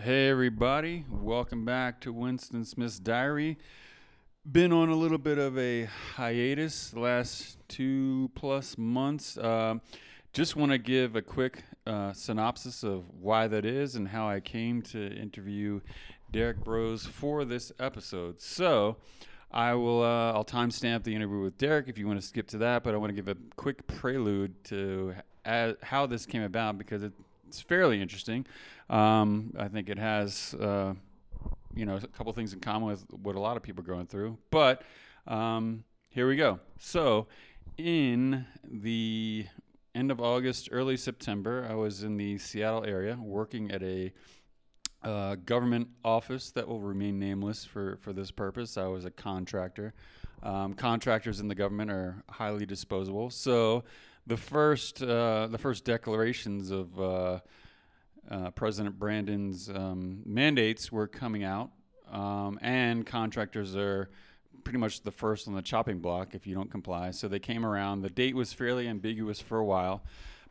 Hey, everybody. Welcome back to Winston Smith's Diary. Been on a little bit of a hiatus the last two plus months. Uh, just want to give a quick uh, synopsis of why that is and how I came to interview Derek Broze for this episode. So, I will. Uh, I'll timestamp the interview with Derek if you want to skip to that. But I want to give a quick prelude to how this came about because it's fairly interesting. Um, I think it has, uh, you know, a couple things in common with what a lot of people are going through. But um, here we go. So, in the end of August, early September, I was in the Seattle area working at a uh, government office that will remain nameless for, for this purpose. I was a contractor. Um, contractors in the government are highly disposable. So, the first uh, the first declarations of uh, uh, President Brandon's um, mandates were coming out, um, and contractors are pretty much the first on the chopping block if you don't comply. So they came around. The date was fairly ambiguous for a while,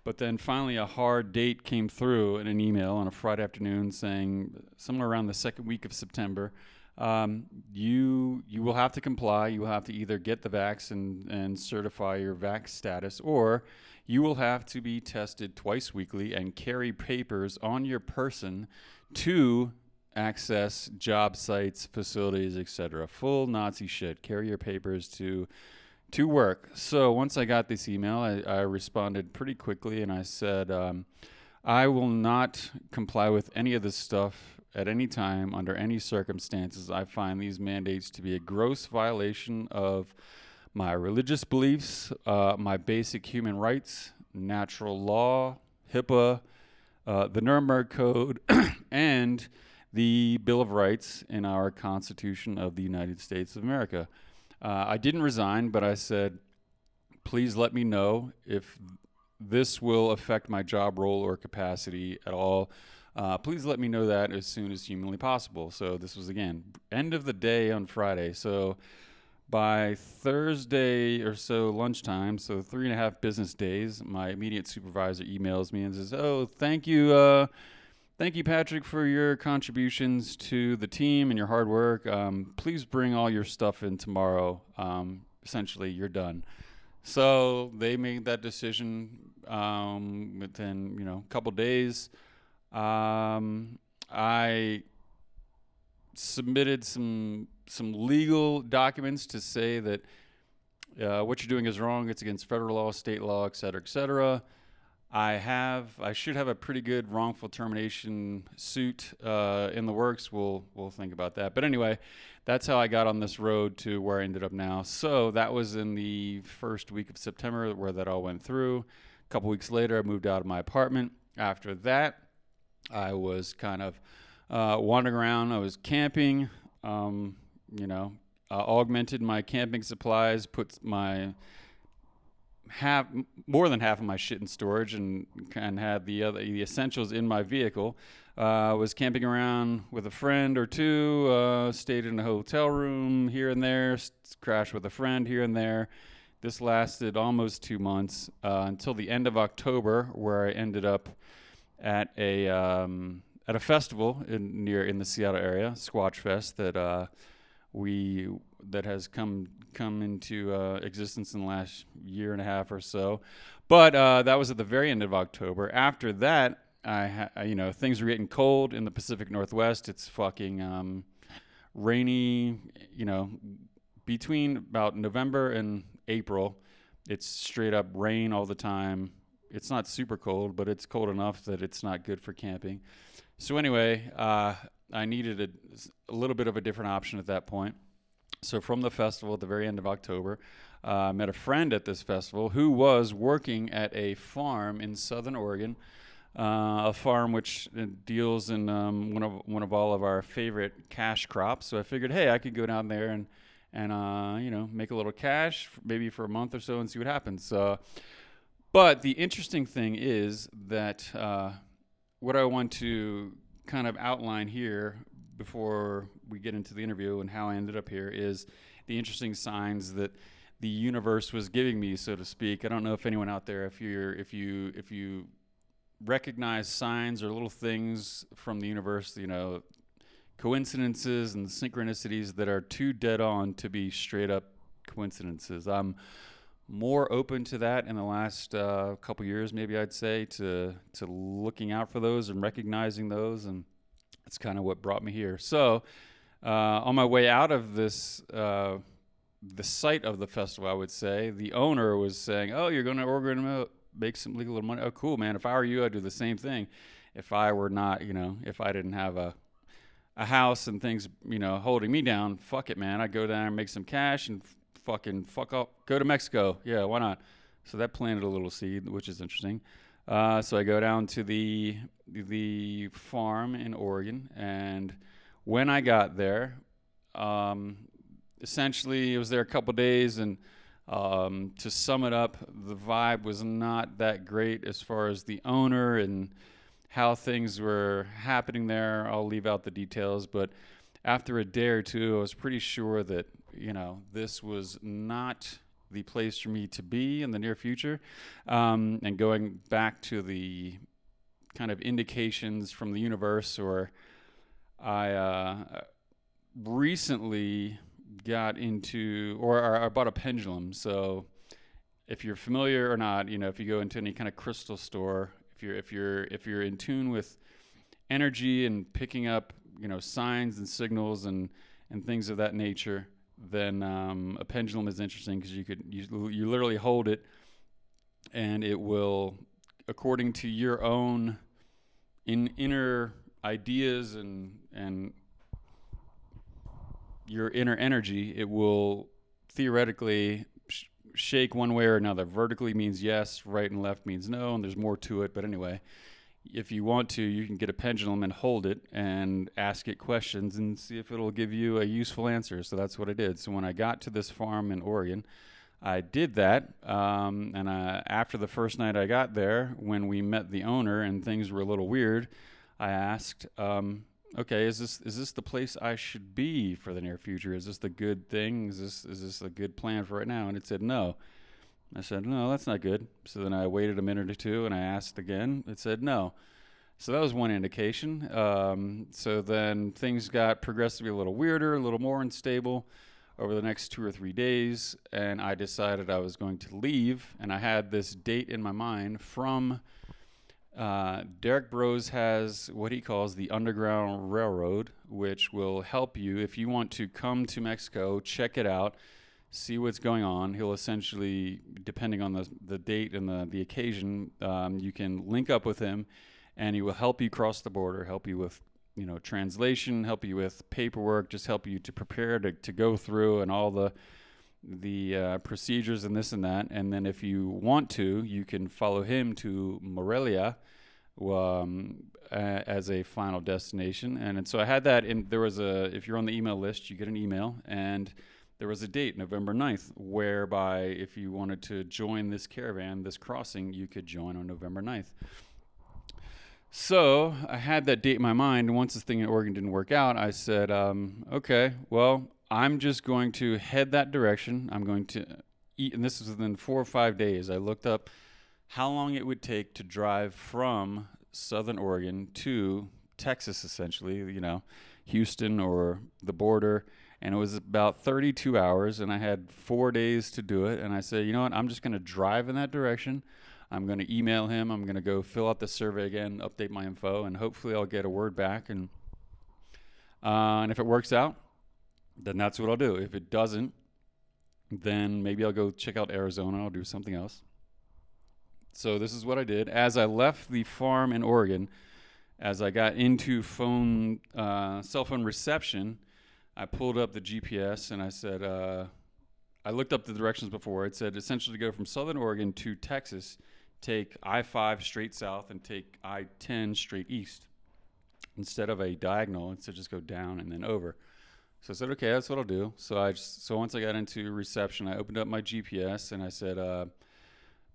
but then finally a hard date came through in an email on a Friday afternoon saying somewhere around the second week of September. Um, you you will have to comply. You will have to either get the vax and, and certify your vax status, or you will have to be tested twice weekly and carry papers on your person to access job sites, facilities, etc. Full Nazi shit. Carry your papers to to work. So once I got this email, I, I responded pretty quickly and I said, um, I will not comply with any of this stuff at any time under any circumstances. I find these mandates to be a gross violation of my religious beliefs, uh, my basic human rights, natural law, HIPAA, uh, the Nuremberg Code, and the Bill of Rights in our Constitution of the United States of America. Uh, I didn't resign, but I said, please let me know if this will affect my job role or capacity at all. Uh, please let me know that as soon as humanly possible. So this was again end of the day on Friday. So by Thursday or so lunchtime, so three and a half business days, my immediate supervisor emails me and says, "Oh, thank you, uh, thank you, Patrick, for your contributions to the team and your hard work. Um, please bring all your stuff in tomorrow. Um, essentially, you're done." So they made that decision um, within you know a couple days. Um, I submitted some some legal documents to say that uh, what you're doing is wrong. It's against federal law, state law, et cetera, et cetera. I have, I should have a pretty good wrongful termination suit uh, in the works. We'll we'll think about that. But anyway, that's how I got on this road to where I ended up now. So that was in the first week of September where that all went through. A couple weeks later, I moved out of my apartment. After that, I was kind of uh, wandering around. I was camping. Um, you know, uh, augmented my camping supplies, put my half more than half of my shit in storage and and had the other the essentials in my vehicle. Uh, was camping around with a friend or two. Uh, stayed in a hotel room here and there. S- crashed with a friend here and there. This lasted almost two months uh, until the end of October, where I ended up at a um, at a festival in near in the Seattle area, Squatch Fest, that uh, we that has come come into uh, existence in the last year and a half or so. But uh, that was at the very end of October. After that, I ha- you know things were getting cold in the Pacific Northwest. It's fucking um, rainy. You know, between about November and April, it's straight up rain all the time. It's not super cold, but it's cold enough that it's not good for camping. So anyway, uh, I needed a, a, little bit of a different option at that point. So from the festival at the very end of October, uh, I met a friend at this festival who was working at a farm in Southern Oregon, uh, a farm which uh, deals in um, one of one of all of our favorite cash crops. So I figured, hey, I could go down there and and uh, you know make a little cash, maybe for a month or so, and see what happens. But the interesting thing is that uh, what I want to kind of outline here before we get into the interview and how I ended up here is the interesting signs that the universe was giving me, so to speak. I don't know if anyone out there, if you're, if you, if you recognize signs or little things from the universe, you know, coincidences and synchronicities that are too dead on to be straight up coincidences. I'm more open to that in the last uh, couple years, maybe I'd say, to to looking out for those and recognizing those, and that's kind of what brought me here. So, uh, on my way out of this. Uh, the site of the festival, I would say, the owner was saying, "Oh, you're going to Oregon make some legal money. Oh, cool, man. If I were you, I'd do the same thing. If I were not, you know, if I didn't have a a house and things, you know, holding me down, fuck it, man. I'd go down and make some cash and fucking fuck up, go to Mexico. Yeah, why not? So that planted a little seed, which is interesting. Uh, so I go down to the the farm in Oregon, and when I got there, um, essentially I was there a couple days, and um, to sum it up, the vibe was not that great as far as the owner and how things were happening there. I'll leave out the details, but after a day or two, I was pretty sure that you know this was not the place for me to be in the near future. Um, and going back to the kind of indications from the universe, or I uh, recently got into, or, or I bought a pendulum. So if you're familiar or not, you know, if you go into any kind of crystal store, if you're if you're if you're in tune with energy and picking up, you know, signs and signals and and things of that nature, then um, a pendulum is interesting because you could you, you literally hold it, and it will, according to your own in inner ideas and and your inner energy, it will theoretically sh- shake one way or another. Vertically means yes, right and left means no, and there's more to it. But anyway, if you want to, you can get a pendulum and hold it and ask it questions and see if it'll give you a useful answer. So that's what I did. So when I got to this farm in Oregon, I did that. Um, and uh, after the first night I got there, when we met the owner and things were a little weird, I asked, um, okay, is this is this the place I should be for the near future? Is this the good thing? Is this is this a good plan for right now? And it said no. I said no, that's not good. So then I waited a minute or two and I asked again. It said no. So that was one indication. Um, so then things got progressively a little weirder, a little more unstable over the next two or three days, and I decided I was going to leave. And I had this date in my mind from uh, Derek Broze has what he calls the Underground Railroad, which will help you if you want to come to Mexico, check it out, see what's going on. He'll essentially, depending on the, the date and the, the occasion, um, you can link up with him and he will help you cross the border, help you with you know translation, help you with paperwork, just help you to prepare to, to go through and all the the uh, procedures and this and that. And then if you want to, you can follow him to Morelia um, as a final destination. And, and so I had that in, there was a, if you're on the email list, you get an email and there was a date, November 9th, whereby if you wanted to join this caravan, this crossing, you could join on November 9th. So I had that date in my mind. Once this thing in Oregon didn't work out, I said, um, okay, well, I'm just going to head that direction. I'm going to eat, and this is within four or five days. I looked up how long it would take to drive from Southern Oregon to Texas, essentially, you know, Houston or the border. And it was about 32 hours, and I had four days to do it. And I said, you know what? I'm just going to drive in that direction. I'm going to email him. I'm going to go fill out the survey again, update my info, and hopefully I'll get a word back. And uh, and if it works out, then that's what I'll do. If it doesn't, then maybe I'll go check out Arizona. I'll do something else. So this is what I did. As I left the farm in Oregon, as I got into phone, uh, cell phone reception, I pulled up the GPS and I said, uh, I looked up the directions before. It said essentially to go from Southern Oregon to Texas, take I 5 straight south and take I 10 straight east instead of a diagonal. Instead, just go down and then over. So I said, okay, that's what I'll do. So I just, so once I got into reception, I opened up my GPS and I said, uh,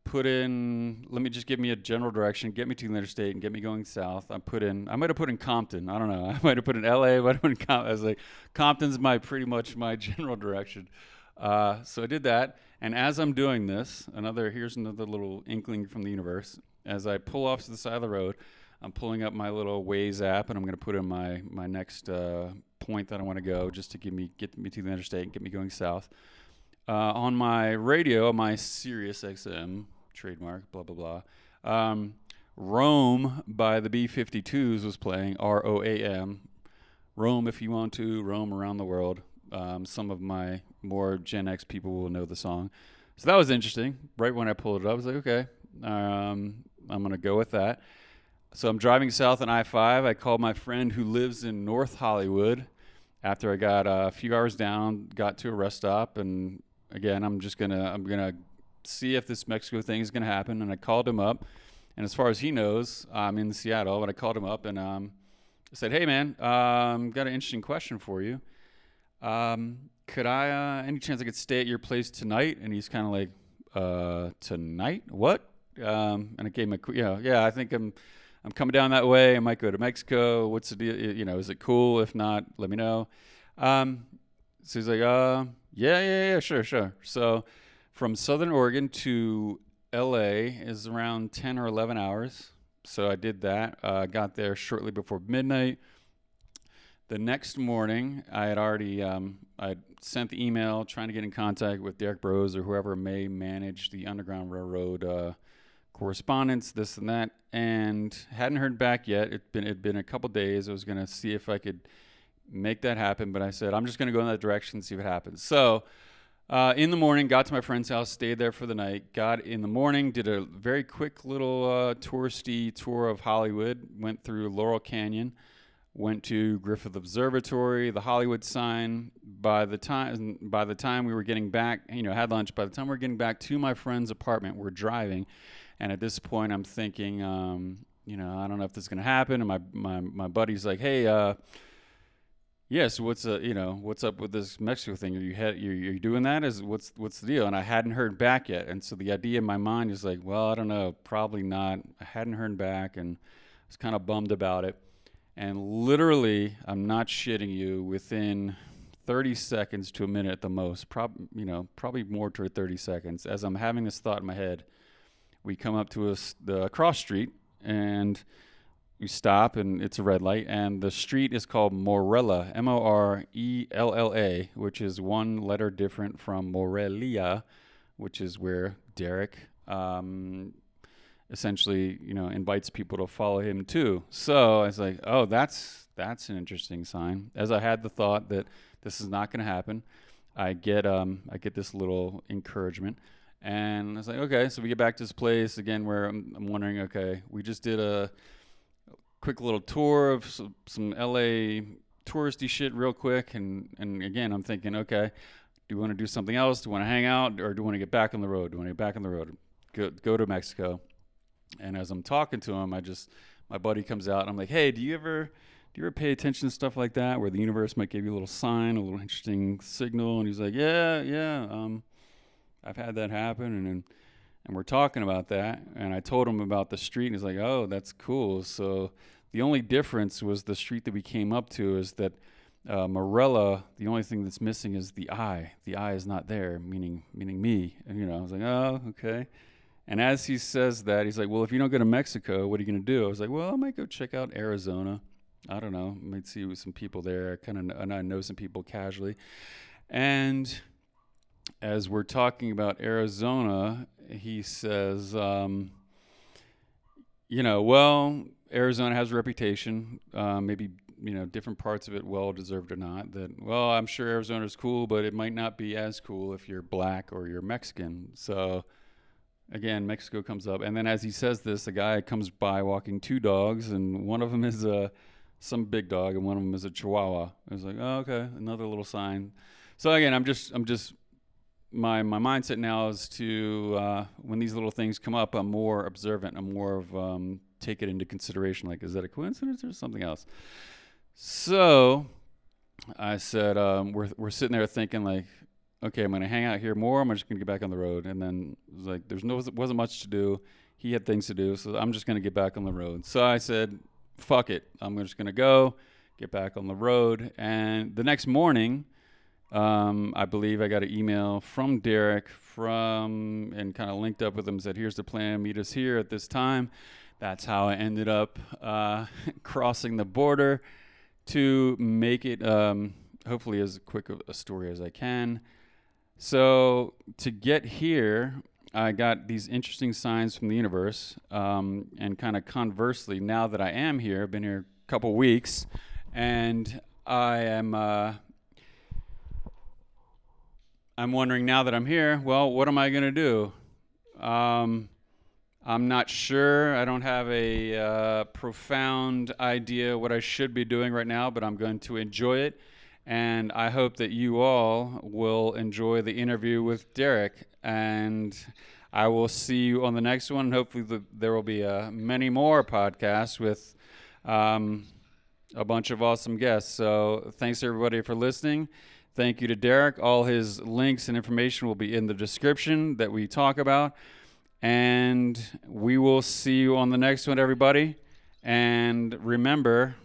put in. Let me just give me a general direction. Get me to the interstate and get me going south. I put in. I might have put in Compton. I don't know. I might have put in L.A. I put in I was like, Compton's my pretty much my general direction. Uh, so I did that. And as I'm doing this, another here's another little inkling from the universe. as I pull off to the side of the road, I'm pulling up my little Waze app, and I'm going to put in my my next uh, point that I want to go, just to give me get me to the interstate and get me going south. Uh, on my radio, my Sirius XM trademark, blah blah blah. Um, Roam by the B52s was playing R O A M. Roam if you want to, roam around the world. Um, some of my more Gen X people will know the song. So that was interesting. Right when I pulled it up, I was like, okay, um, I'm going to go with that. So I'm driving south on I 5. I called my friend who lives in North Hollywood after I got a few hours down, got to a rest stop. And again, I'm just to, I'm to see if this Mexico thing is to happen. And I called him up. And as far as he knows, I'm in Seattle. But I called him up and um, I said, hey, man, um, got an interesting question for you. Um, could I, uh, any chance I could stay at your place tonight? And he's kind of like, uh, tonight? What? Um, and I gave him a, you know, yeah, I think I'm, I'm coming down that way. I might go to Mexico. What's the deal? You know, is it cool? If not, let me know. Um, so he's like, uh, yeah, yeah, yeah, sure, sure. So from Southern Oregon to LA is around 10 or 11 hours. So I did that. Uh, got there shortly before midnight. The next morning, I had already um, I sent the email trying to get in contact with Derek Broze or whoever may manage the Underground Railroad uh, correspondence, this and that, and hadn't heard back yet. It been it'd been a couple days. I was gonna see if I could make that happen, but I said I'm just gonna go in that direction and see what happens. So. Uh, in the morning, got to my friend's house, stayed there for the night. Got in the morning, did a very quick little uh, touristy tour of Hollywood. Went through Laurel Canyon, went to Griffith Observatory, the Hollywood sign. By the time by the time we were getting back, you know, had lunch. By the time we are getting back to my friend's apartment, we're driving, and at this point, I'm thinking, um, you know, I don't know if this is gonna happen. And my my my buddy's like, hey. Uh, Yes, what's uh, you know what's up with this Mexico thing? Are you had you're, you're doing that? Is what's what's the deal? And I hadn't heard back yet, and so the idea in my mind is like, well, I don't know, probably not. I hadn't heard back, and I was kind of bummed about it. And literally, I'm not shitting you. Within 30 seconds to a minute at the most, prob you know probably more to 30 seconds, as I'm having this thought in my head, we come up to a, the cross street and we stop and it's a red light and the street is called Morella M O R E L L A which is one letter different from Morelia which is where Derek um, essentially you know invites people to follow him too. So I was like oh that's that's an interesting sign. As I had the thought that this is not going to happen I get um, I get this little encouragement and I was like okay so we get back to this place again where I'm, I'm wondering okay we just did a quick little tour of some, some LA touristy shit real quick. And, and again, I'm thinking, okay, do you want to do something else? Do you want to hang out or do you want to get back on the road? Do you want to get back on the road? Go, go to Mexico. And as I'm talking to him, I just, my buddy comes out and I'm like, hey, do you ever, do you ever pay attention to stuff like that where the universe might give you a little sign, a little interesting signal? And he's like, yeah, yeah, um, I've had that happen. And, and and we're talking about that. And I told him about the street, and he's like, "Oh, that's cool." So the only difference was the street that we came up to is that uh, Morella. The only thing that's missing is the I. The I is not there, meaning meaning me. And you know, I was like, "Oh, okay." And as he says that, he's like, "Well, if you don't go to Mexico, what are you going to do?" I was like, "Well, I might go check out Arizona. I don't know. Might see some people there. Kind of, I know some people casually." And as we're talking about Arizona, he says, um, you know, well, Arizona has a reputation, uh, maybe you know different parts of it well deserved or not. That well, I'm sure Arizona's cool, but it might not be as cool if you're black or you're Mexican. So again, Mexico comes up, and then as he says this, a guy comes by walking two dogs, and one of them is a some big dog, and one of them is a Chihuahua. I was like, oh, okay, another little sign. So again, I'm just I'm just my my mindset now is to uh, when these little things come up, I'm more observant. I'm more of um, take it into consideration. Like, is that a coincidence or something else? So I said, um, we're we're sitting there thinking like, okay, I'm gonna hang out here more. I'm just gonna get back on the road. And then it was like, there's no wasn't much to do. He had things to do, so I'm just gonna get back on the road. So I said, fuck it. I'm just gonna go get back on the road. And the next morning Um, I believe I got an email from Derek from and kind of linked up with him. Said, "Here's the plan. Meet us here at this time." That's how I ended up uh, crossing the border to make it um, hopefully as quick a story as I can. So to get here, I got these interesting signs from the universe, um, and kind of conversely, now that I am here, I've been here a couple weeks, and I am. Uh, I'm wondering now that I'm here. Well, what am I going to do? Um, I'm not sure. I don't have a uh, profound idea what I should be doing right now, but I'm going to enjoy it. And I hope that you all will enjoy the interview with Derek. And I will see you on the next one. Hopefully, the, there will be uh, many more podcasts with um, a bunch of awesome guests. So, thanks everybody for listening. Thank you to Derek. All his links and information will be in the description that we talk about. And we will see you on the next one, everybody. And remember,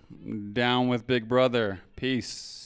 down with Big Brother. Peace.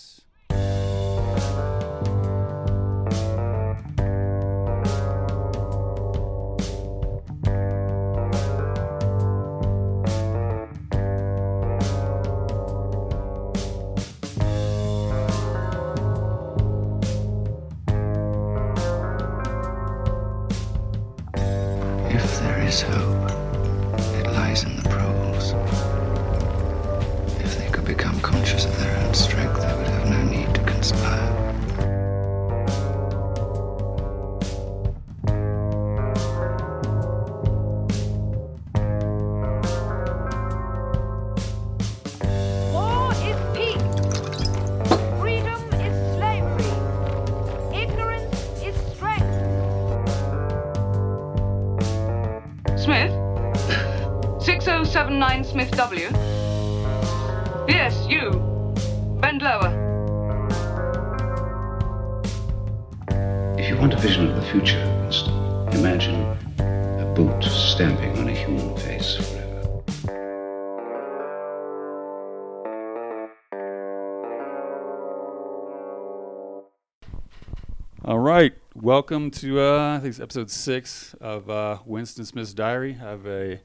Welcome to uh, I think it's episode six of uh, Winston Smith's Diary. I have a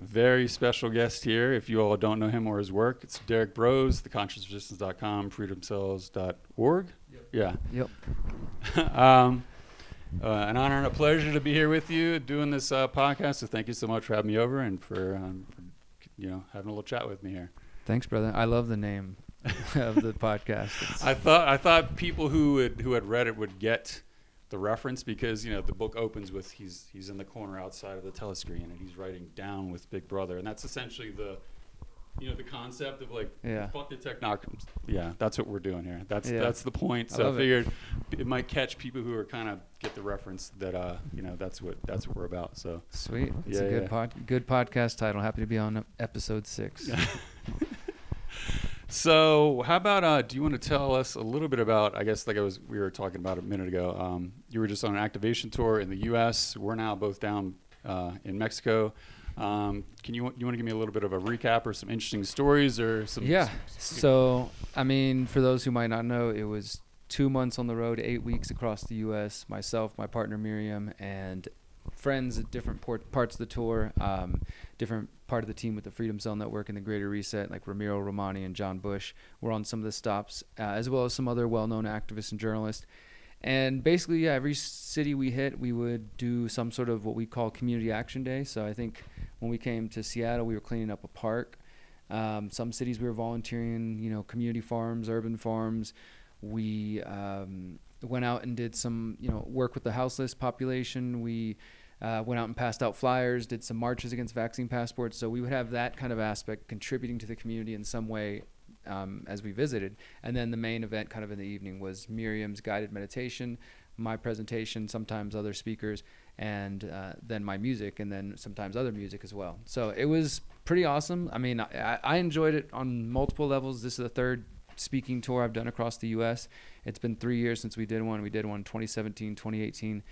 very special guest here. If you all don't know him or his work, it's Derek Broze, theconsciousresistance.com, freedomcells.org. Yep. Yeah. Yep. um, uh, an honor and a pleasure to be here with you doing this uh, podcast. So thank you so much for having me over and for, um, for, you know having a little chat with me here. Thanks, brother. I love the name of the podcast. It's I thought I thought people who would who had read it would get the reference because you know the book opens with he's he's in the corner outside of the telescreen and he's writing down with Big Brother and that's essentially the you know the concept of like yeah. fuck the technology. Yeah, that's what we're doing here. That's yeah. that's the point. So I, it. figured it. might catch people who are kind of get the reference that uh you know that's what that's what we're about. So sweet. It's Yeah, a good pod, good podcast title. Happy to be on episode six. So, how about uh, do you want to tell us a little bit about? I guess like I was we were talking about a minute ago. Um, you were just on an activation tour in the U.S. We're now both down uh, in Mexico. Um, can you you want to give me a little bit of a recap or some interesting stories or some? Yeah. So, I mean, for those who might not know, it was two months on the road, eight weeks across the U.S. Myself, my partner Miriam, and friends at different port- parts of the tour, um, different part of the team with the Freedom Cell Network and the Greater Reset, like Ramiro Romani and John Bush, were on some of the stops, uh, as well as some other well-known activists and journalists. And basically, yeah, every city we hit, we would do some sort of what we call community action day. So I think when we came to Seattle, we were cleaning up a park. Um, some cities we were volunteering, you know, community farms, urban farms. We um, went out and did some, you know, work with the houseless population. We uh, went out and passed out flyers, did some marches against vaccine passports. So we would have that kind of aspect contributing to the community in some way um, as we visited. And then the main event, kind of in the evening, was Miriam's guided meditation, my presentation, sometimes other speakers, and uh, then my music, and then sometimes other music as well. So it was pretty awesome. I mean, I, I enjoyed it on multiple levels. This is the third speaking tour I've done across the U.S. It's been three years since we did one. We did one 2017, 2018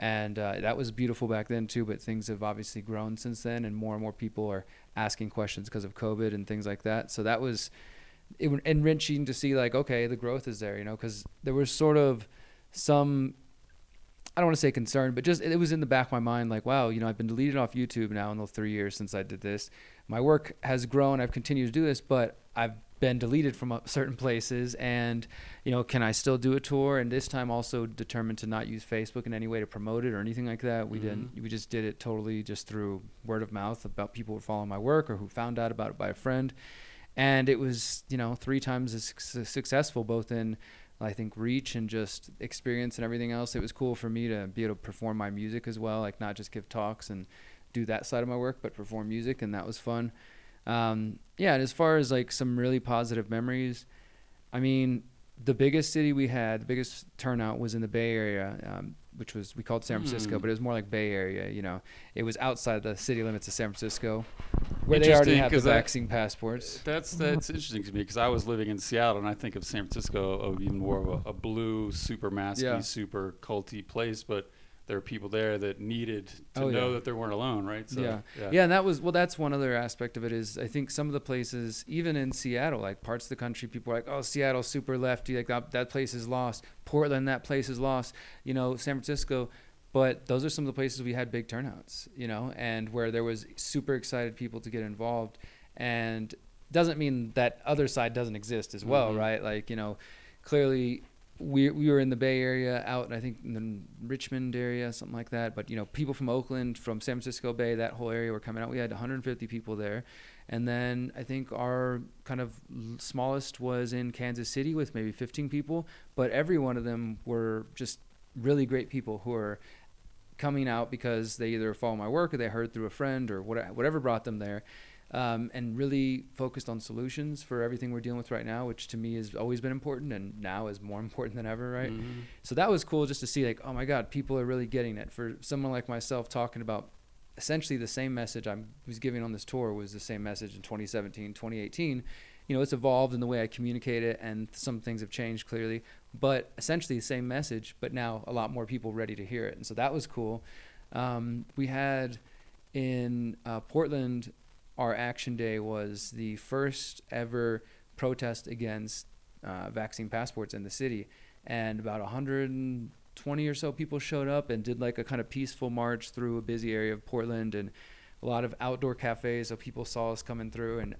and uh, that was beautiful back then too but things have obviously grown since then and more and more people are asking questions because of covid and things like that so that was it, was enriching to see like okay the growth is there you know because there was sort of some I don't want to say concern, but just it was in the back of my mind like, wow, you know, I've been deleted off YouTube now in the three years since I did this. My work has grown. I've continued to do this, but I've been deleted from uh, certain places. And, you know, can I still do a tour? And this time also determined to not use Facebook in any way to promote it or anything like that. We didn't, we just did it totally just through word of mouth about people who follow my work or who found out about it by a friend. And it was, you know, three times as suc- successful, both in I think reach and just experience and everything else. It was cool for me to be able to perform my music as well, like not just give talks and do that side of my work, but perform music, and that was fun. Um, yeah, and as far as like some really positive memories, I mean, the biggest city we had, the biggest turnout was in the Bay Area, um, which was we called San Francisco, Hmm. but it was more like Bay Area. You know, it was outside the city limits of San Francisco, where they already have the that- vaccine passports. That's that's interesting to me because I was living in Seattle and I think of San Francisco of even more of a, a blue, super masky, Yeah. super culty place, but there are people there that needed to Oh, know yeah. that they weren't alone, right? So, yeah. yeah, and that was well. That's one other aspect of it is I think some of the places, even in Seattle, like parts of the country, people are like, "Oh, Seattle's super lefty, like that, that place is lost." Portland, that place is lost. You know, San Francisco, but those are some of the places we had big turnouts. You know, and where there was super excited people to get involved, and doesn't mean that other side doesn't exist as well, Mhm. right? Like you know, clearly we we were in the Bay Area, out I think in the Richmond area, something like that. But you know, people from Oakland, from San Francisco Bay, that whole area were coming out. We had 150 people there, and then I think our kind of smallest was in Kansas City with maybe 15 people. But every one of them were just really great people who are coming out because they either follow my work or they heard through a friend or whatever, whatever brought them there. Um, and really focused on solutions for everything we're dealing with right now, which to me has always been important and now is more important than ever, right? Mhm. So that was cool just to see, like, oh my God, people are really getting it. For someone like myself talking about essentially the same message I was giving on this tour was the same message in 2017, 2018. You know, it's evolved in the way I communicate it, and some things have changed clearly, but essentially the same message, but now a lot more people ready to hear it. And so that was cool. Um, we had in uh, Portland, our action day was the first ever protest against uh, vaccine passports in the city, and about 120 or so people showed up and did like a kind of peaceful march through a busy area of Portland and a lot of outdoor cafes. So people saw us coming through and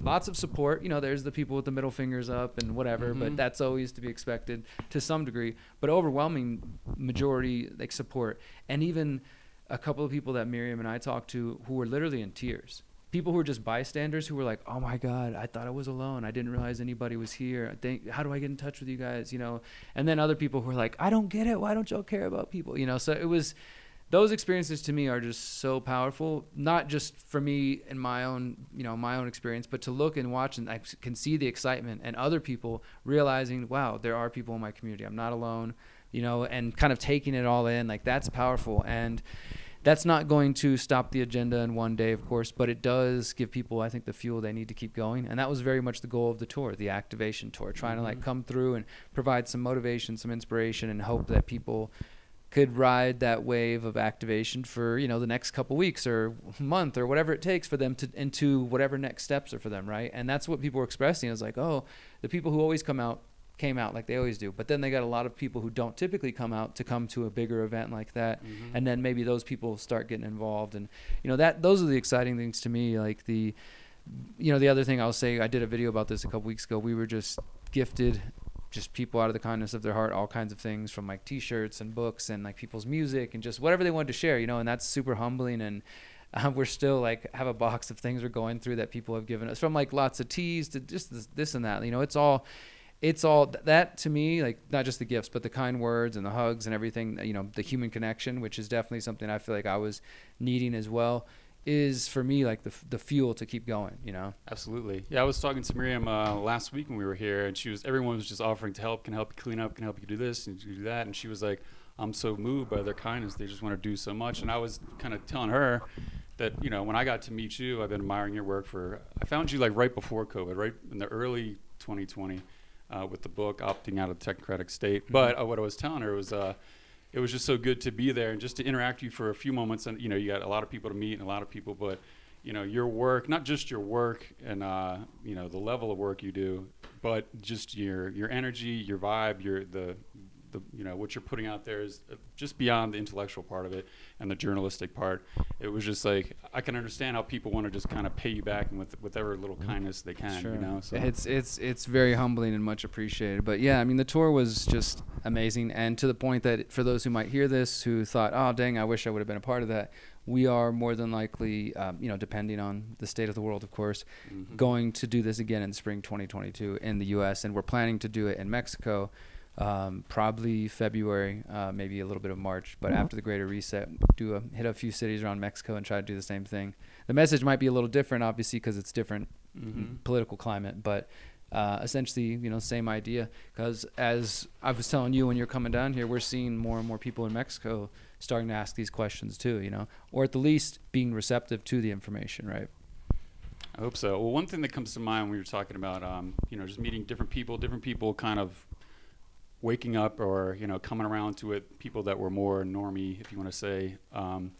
lots of support. You know, there's the people with the middle fingers up and whatever, Mhm. but that's always to be expected to some degree. But overwhelming majority like support, and even a couple of people that Miriam and I talked to who were literally in tears. People who were just bystanders who were like, "Oh my God, I thought I was alone. I didn't realize anybody was here. Think, how do I get in touch with you guys?" You know, and then other people who were like, "I don't get it. Why don't y'all care about people?" You know, so it was those experiences to me are just so powerful not just for me in my own you know my own experience but to look and watch and i can see the excitement and other people realizing wow there are people in my community i'm not alone you know and kind of taking it all in like that's powerful and that's not going to stop the agenda in one day of course but it does give people i think the fuel they need to keep going and that was very much the goal of the tour the activation tour trying to like mm-hmm. come through and provide some motivation some inspiration and hope that people could ride that wave of activation for you know the next couple weeks or month or whatever it takes for them to into whatever next steps are for them right? And that's what people were expressing. Is like oh the people who always come out came out like they always do but then they got a lot of people who don't typically come out to come to a bigger event like that. And then maybe those people start getting involved. And you know that those are the exciting things to me like the you know the other thing i'll say i did a video about this a couple weeks ago. We were just gifted just people out of the kindness of their heart all kinds of things from like t-shirts and books and like people's music and just whatever they wanted to share you know and that's super humbling. And uh, we're still like have a box of things we're going through that people have given us from like lots of teas to just this, this and that you know it's all it's all that to me like not just the gifts but the kind words and the hugs and everything you know the human connection which is definitely something i feel like i was needing as well is for me like the, the fuel to keep going you know Absolutely. Yeah, I was talking to Miriam uh, last week when we were here, and she was everyone was just offering to help, can help you clean up, can help you do this and do that, and she was like, "I'm so moved by their kindness. They just want to do so much." And I was kind of telling her that you know when I got to meet you, I've been admiring your work for. I found you like right before COVID, right in the early 2020, uh, with the book "Opting Out of the Technocratic State." But uh, what I was telling her was. Uh, it was just so good to be there and just to interact with you for a few moments and you know you got a lot of people to meet and a lot of people but you know your work, not just your work and uh, you know the level of work you do, but just your your energy, your vibe, your the the you know what you're putting out there is uh, just beyond the intellectual part of it and the journalistic part. It was just like I can understand how people want to just kind of pay you back and with whatever little kindness they can, you know. So It's it's it's very humbling and much appreciated. But yeah, I mean the tour was just amazing, and to the point that for those who might hear this who thought, oh dang, I wish I would have been a part of that. We are more than likely, um, you know, depending on the state of the world, of course, Mhm. going to do this again in spring 2022 in the U.S. and we're planning to do it in Mexico, um, probably February, uh, maybe a little bit of March. But after the Greater Reset, do a, hit a few cities around Mexico and try to do the same thing. The message might be a little different, obviously, because it's different Mhm. political climate, but uh, essentially, you know, same idea. Because as I was telling you when you're coming down here, we're seeing more and more people in Mexico starting to ask these questions too, you know, or at the least being receptive to the information, right? I hope so. Well, one thing that comes to mind when we were talking about, um, you know, just meeting different people, different people kind of waking up or, you know, coming around to it, people that were more normie, if you want to say. Um,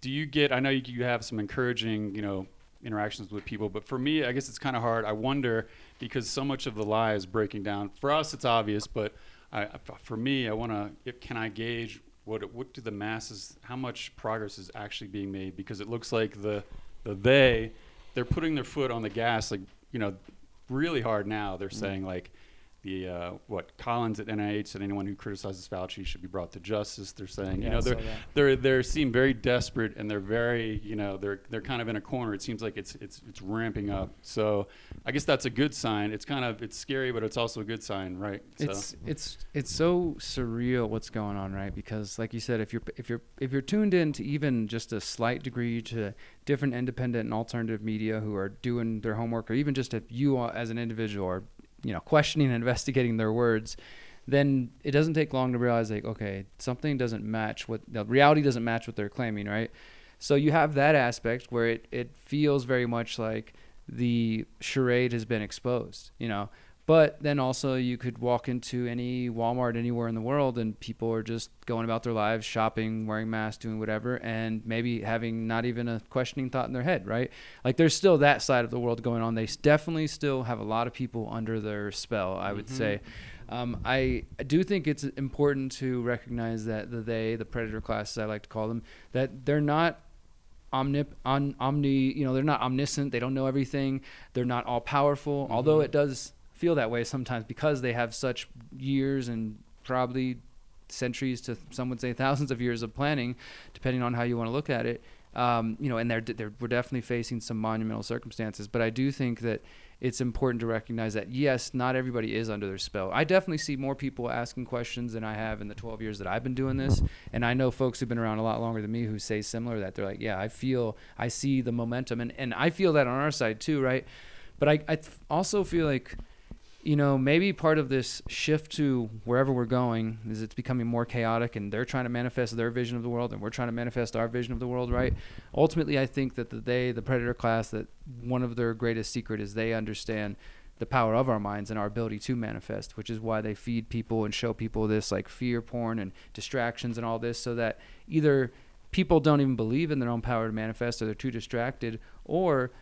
do you get, I know you, you have some encouraging, you know, interactions with people, but for me, I guess it's kind of hard. I wonder because so much of the lie is breaking down. For us, it's obvious, but I, for me, I want to, can I gauge what, what do the masses, how much progress is actually being made? Because it looks like the, the they, they're putting their foot on the gas, like you know, really hard now. They're saying like the uh, what Collins at NIH said anyone who criticizes Fauci should be brought to justice. They're saying Yeah, you know they're they're they seem very desperate and they're very you know they're they're kind of in a corner. It seems like it's it's it's ramping up. So I guess that's a good sign. It's kind of it's scary, but it's also a good sign, right? It's so. it's it's so surreal what's going on, right? Because like you said, if you're if you're if you're tuned in to even just a slight degree to different independent and alternative media who are doing their homework, or even just if you as an individual are you know questioning and investigating their words, then it doesn't take long to realize like okay, something doesn't match what the reality doesn't match what they're claiming, right? So you have that aspect where it, it feels very much like the charade has been exposed, you know. But then also you could walk into any Walmart anywhere in the world and people are just going about their lives, shopping, wearing masks, doing whatever, and maybe having not even a questioning thought in their head, right? Like there's still that side of the world going on. They definitely still have a lot of people under their spell, I would say. Um, I do think it's important to recognize that the they, the predator classes, I like to call them, that they're not omnip on omni you know they're not omniscient they don't know everything they're not all powerful although it does feel that way sometimes because they have such years and probably centuries to some would say thousands of years of planning depending on how you want to look at it um, you know and they're, they're we're definitely facing some monumental circumstances. But i do think that it's important to recognize that yes not everybody is under their spell. I definitely see more people asking questions than i have in the 12 years that i've been doing this. And i know folks who've been around a lot longer than me who say similar that they're like yeah i feel i see the momentum. And, and i feel that on our side too right? But i, I also feel like you know, maybe part of this shift to wherever we're going is it's becoming more chaotic and they're trying to manifest their vision of the world and we're trying to manifest our vision of the world, right? Ultimately, I think that the, they, the predator class, that one of their greatest secret is they understand the power of our minds and our ability to manifest, which is why they feed people and show people this like fear porn and distractions and all this so that either people don't even believe in their own power to manifest or they're too distracted or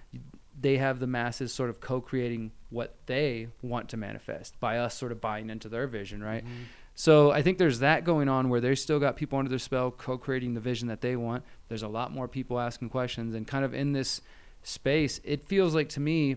they have the masses sort of co-creating what they want to manifest by us sort of buying into their vision right? Mm-hmm. So i think there's that going on where they still got people under their spell co-creating the vision that they want. There's a lot more people asking questions and kind of in this space it feels like to me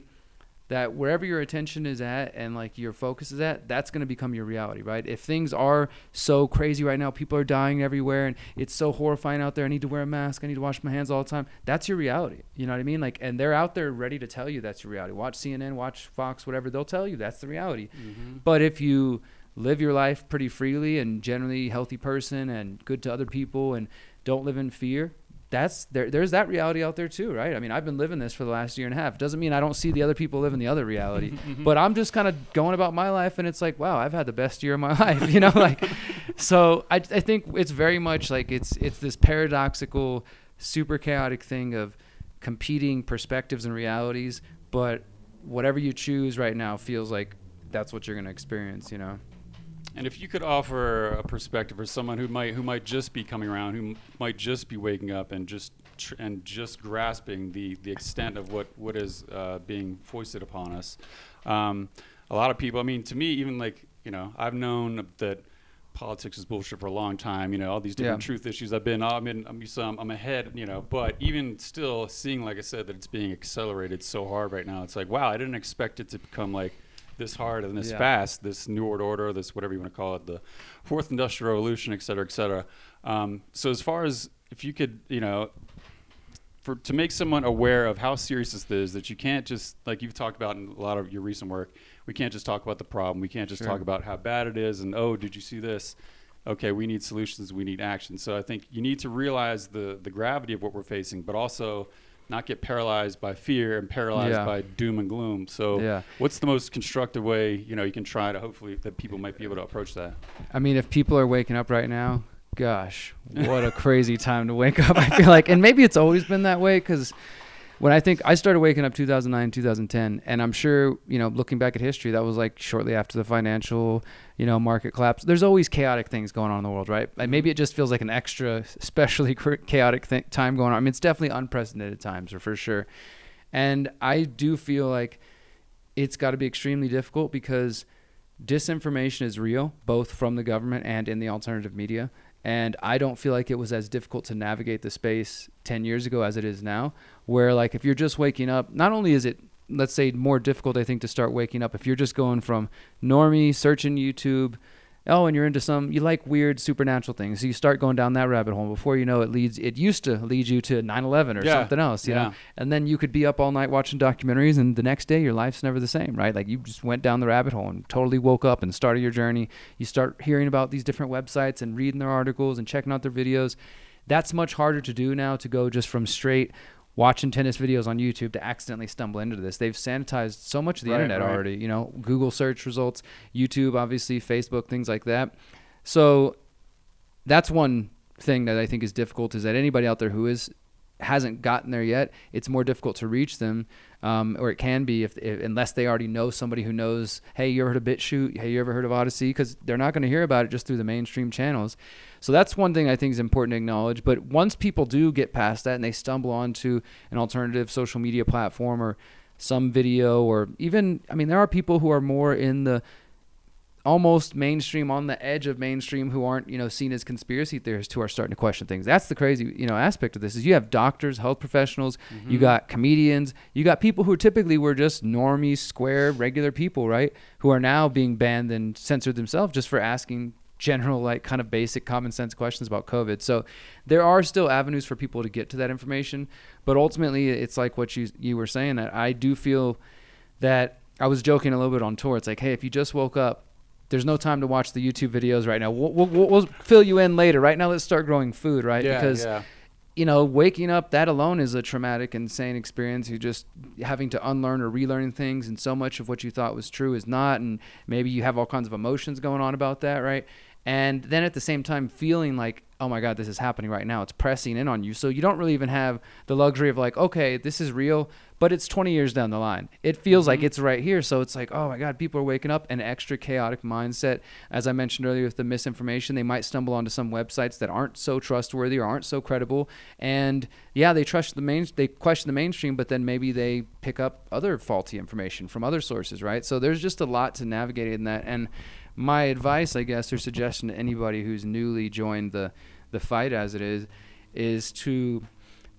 that wherever your attention is at and like your focus is at, that's going to become your reality, right? If things are so crazy right now, people are dying everywhere and it's so horrifying out there. I need to wear a mask. I need to wash my hands all the time. That's your reality. You know what I mean? Like, and they're out there ready to tell you that's your reality. Watch CNN, watch Fox, whatever. They'll tell you that's the reality. Mm-hmm. But if you live your life pretty freely and generally healthy person and good to other people and don't live in fear, that's there there's that reality out there too right? I mean i've been living this for the last year and a half. Doesn't mean i don't see the other people living the other reality mm-hmm. but i'm just kind of going about my life and it's like wow i've had the best year of my life you know like so I, I think it's very much like it's it's this paradoxical super chaotic thing of competing perspectives and realities but whatever you choose right now feels like that's what you're going to experience you know And if you could offer a perspective for someone who might who might just be coming around, who m- might just be waking up and just tr- and just grasping the the extent of what what is uh, being foisted upon us. Um, a lot of people. I mean, to me, even like you know, I've known that politics is bullshit for a long time. You know, all these different Yeah. truth issues. I've been, I'm in, I'm, so I'm, I'm ahead. You know, but even still, seeing like I said that it's being accelerated so hard right now, it's like wow, I didn't expect it to become like this hard and this Yeah. fast. This new world order, this whatever you want to call it, the fourth industrial revolution, et cetera, et cetera. Um, so as far as if you could, you know, for to make someone aware of how serious this is, that you can't just like you've talked about in a lot of your recent work, we can't just talk about the problem. We can't just Sure. talk about how bad it is and oh, did you see this? Okay, we need solutions. We need action. So I think you need to realize the the gravity of what we're facing, but also not get paralyzed by fear and paralyzed Yeah. by doom and gloom. So Yeah. what's the most constructive way you know you can try to hopefully that people might be able to approach that? I mean, if people are waking up right now, gosh, what a crazy time to wake up. I feel like, and maybe it's always been that way because when I think I started waking up 2009, 2010, and I'm sure, you know, looking back at history, that was like shortly after the financial, you know, market collapse. There's always chaotic things going on in the world, right? And maybe it just feels like an extra, especially chaotic th- time going on. I mean, it's definitely unprecedented times, or for sure. And I do feel like it's got to be extremely difficult because disinformation is real, both from the government and in the alternative media. And I don't feel like it was as difficult to navigate the space 10 years ago as it is now. Where, like, if you're just waking up, not only is it, let's say, more difficult, I think, to start waking up, if you're just going from normie, searching YouTube, oh, and you're into some, you like weird supernatural things. So you start going down that rabbit hole. Before you know it, leads, it used to lead you to 9 11 or Yeah. something else, you Yeah. know? And then you could be up all night watching documentaries, and the next day your life's never the same, right? Like you just went down the rabbit hole and totally woke up and started your journey. You start hearing about these different websites and reading their articles and checking out their videos. That's much harder to do now to go just from straight watching tennis videos on YouTube to accidentally stumble into this. They've sanitized so much of the Right, internet right. already, you know, Google search results, YouTube, obviously, Facebook, things like that. So that's one thing that I think is difficult is that anybody out there who is hasn't gotten there yet, it's more difficult to reach them, um, or it can be if, if unless they already know somebody who knows. Hey, you ever heard of BitChute? Hey, you ever heard of Odysee? Because they're not going to hear about it just through the mainstream channels. So that's one thing I think is important to acknowledge. But once people do get past that and they stumble onto an alternative social media platform or some video, or even, I mean, there are people who are more in the almost mainstream on the edge of mainstream who aren't you know seen as conspiracy theorists who are starting to question things. That's the crazy you know aspect of this is you have doctors health professionals you mm-hmm. got comedians you got people who typically were just normie square regular people right? Who are now being banned and censored themselves just for asking general like kind of basic common sense questions about covid. So there are still avenues for people to get to that information but ultimately it's like what you you were saying that i do feel that I was joking a little bit on tour. It's like, hey, if you just woke up, there's no time to watch the YouTube videos right now. We'll, we'll, we'll- fill you in later. Right now, let's start growing food, right? Yeah, because yeah. you know, waking up that alone is a traumatic, insane experience. You just having to unlearn or relearn things, and so much of what you thought was true is not, and maybe you have all kinds of emotions going on about that, right? And then at the same time, feeling like, oh my God, this is happening right now. It's pressing in on you. So you don't really even have the luxury of like, okay, this is real, but it's 20 years down the line. It feels like mm-hmm. it's right here. So it's like, oh my God, people are waking up. An extra chaotic mindset. As I mentioned earlier with the misinformation, they might stumble onto some websites that aren't so trustworthy or aren't so credible. And yeah, they trust the main, they question the mainstream, but then maybe they pick up other faulty information from other sources, right? So there's just a lot to navigate in that. And my advice, I guess, or suggestion to anybody who's newly joined the the fight as it is, is to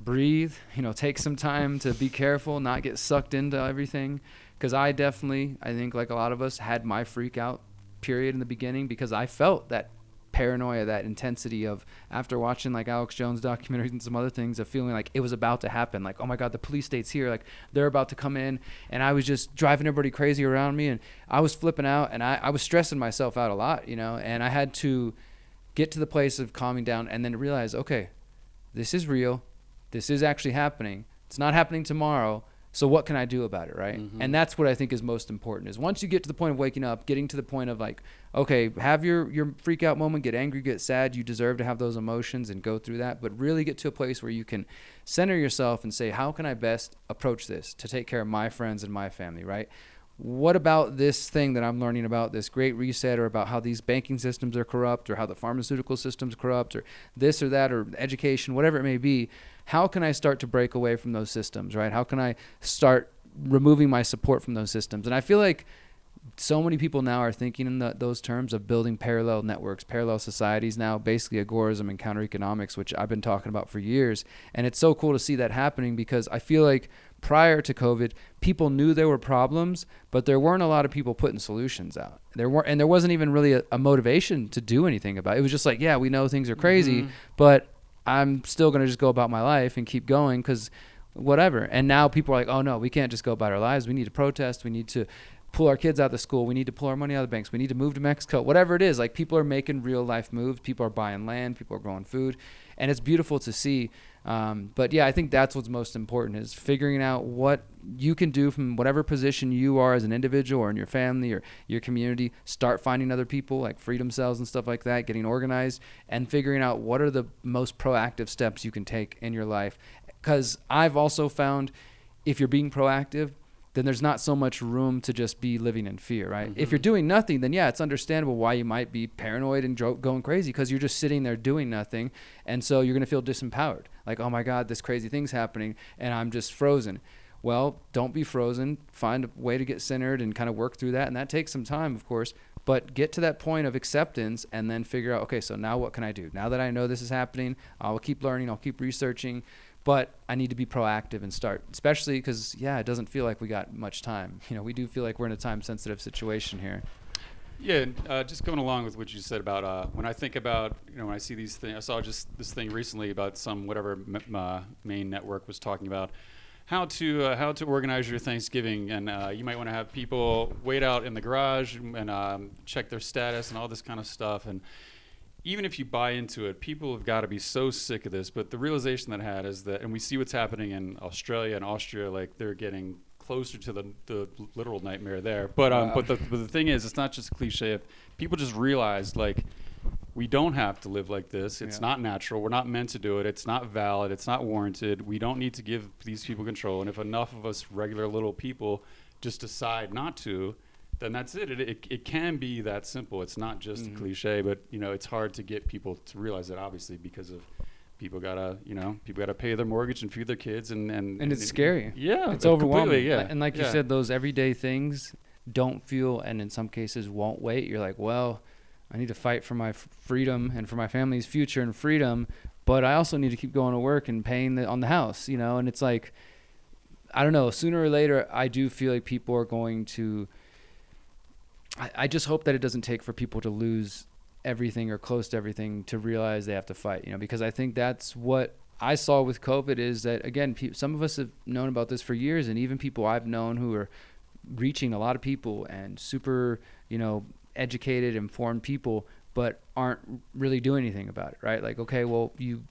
breathe. You know, take some time to be careful, not get sucked into everything. Because I definitely, I think, like a lot of us, had my freak out period in the beginning because I felt that paranoia, that intensity of after watching like Alex Jones documentaries and some other things, of feeling like it was about to happen. Like, oh my God, the police state's here. Like they're about to come in, and I was just driving everybody crazy around me, and I was flipping out, and I, I was stressing myself out a lot, you know, and I had to get to the place of calming down and then realize, okay, this is real. This is actually happening. It's not happening tomorrow. So what can I do about it, right? Mm-hmm. And that's what I think is most important. Is once you get to the point of waking up, getting to the point of like, okay, have your your freak out moment, get angry, get sad. You deserve to have those emotions and go through that, but really get to a place where you can center yourself and say, how can I best approach this to take care of my friends and my family, right? What about this thing that I'm learning about this great reset or about how these banking systems are corrupt or how the pharmaceutical system's corrupt or this or that or education, whatever it may be, how can I start to break away from those systems, right? How can I start removing my support from those systems? And I feel like so many people now are thinking in the, those terms of building parallel networks, parallel societies now, basically agorism and counter economics, which I've been talking about for years. And it's so cool to see that happening because I feel like prior to COVID, people knew there were problems, but there weren't a lot of people putting solutions out. There weren't, and there wasn't even really a, a motivation to do anything about it. It was just like, yeah, we know things are crazy, Mhm. but I'm still going to just go about my life and keep going because whatever. And now people are like, oh no, we can't just go about our lives. We need to protest. We need to pull our kids out of school. We need to pull our money out of the banks. We need to move to Mexico. Whatever it is, like people are making real life moves. People are buying land. People are growing food, and it's beautiful to see. Um, but yeah, I think that's what's most important is figuring out what you can do from whatever position you are as an individual or in your family or your community. Start finding other people like freedom cells and stuff like that, getting organized, and figuring out what are the most proactive steps you can take in your life. Because I've also found if you're being proactive, then there's not so much room to just be living in fear, right? If you're mm-hmm. doing nothing, then yeah, it's understandable why you might be paranoid and dro- going crazy because you're just sitting there doing nothing. And so you're going to feel disempowered. Like, oh my God, this crazy thing's happening and I'm just frozen. Well, don't be frozen. Find a way to get centered and kind of work through that. And that takes some time, of course. But get to that point of acceptance and then figure out, okay, so now what can I do? Now that I know this is happening, I'll keep learning, I'll keep researching, but I need to be proactive and start, especially because, yeah, it doesn't feel like we got much time. You know, we do feel like we're in a time sensitive situation here. Yeah, and, uh, just going along with what you said about uh, when I think about you know when I see these things, I saw just this thing recently about some whatever m- uh, main network was talking about how to uh, how to organize your Thanksgiving, and uh, you might want to have people wait out in the garage and um, check their status and all this kind of stuff. And even if you buy into it, people have got to be so sick of this. But the realization that I had is that, and we see what's happening in Australia and Austria, like they're getting closer to the, the literal nightmare there. But um, but the but the thing is, it's not just a cliche. If people just realized like we don't have to live like this. It's Yeah. not natural. We're not meant to do it. It's not valid. It's not warranted. We don't need to give these people control. And if enough of us regular little people just decide not to, then that's it. It, it, it can be that simple. It's not just Mhm. a cliche, but you know, it's hard to get people to realize that obviously because of people gotta, you know, people gotta pay their mortgage and feed their kids and and, And it's scary. Yeah, it's overwhelming. Yeah, And like you said, those everyday things don't feel, and in some cases won't wait. You're like, well, I need to fight for my f- freedom and for my family's future and freedom, but I also need to keep going to work and paying the, on the house, you know. And it's like, I don't know. Sooner or later, I do feel like people are going to. I, I just hope that it doesn't take for people to lose everything or close to everything to realize they have to fight, you know, because I think that's what I saw with COVID is that again, pe- some of us have known about this for years, and even people I've known who are reaching a lot of people and super, you know, educated, informed people, but aren't really doing anything about it, right? Like, okay, well, you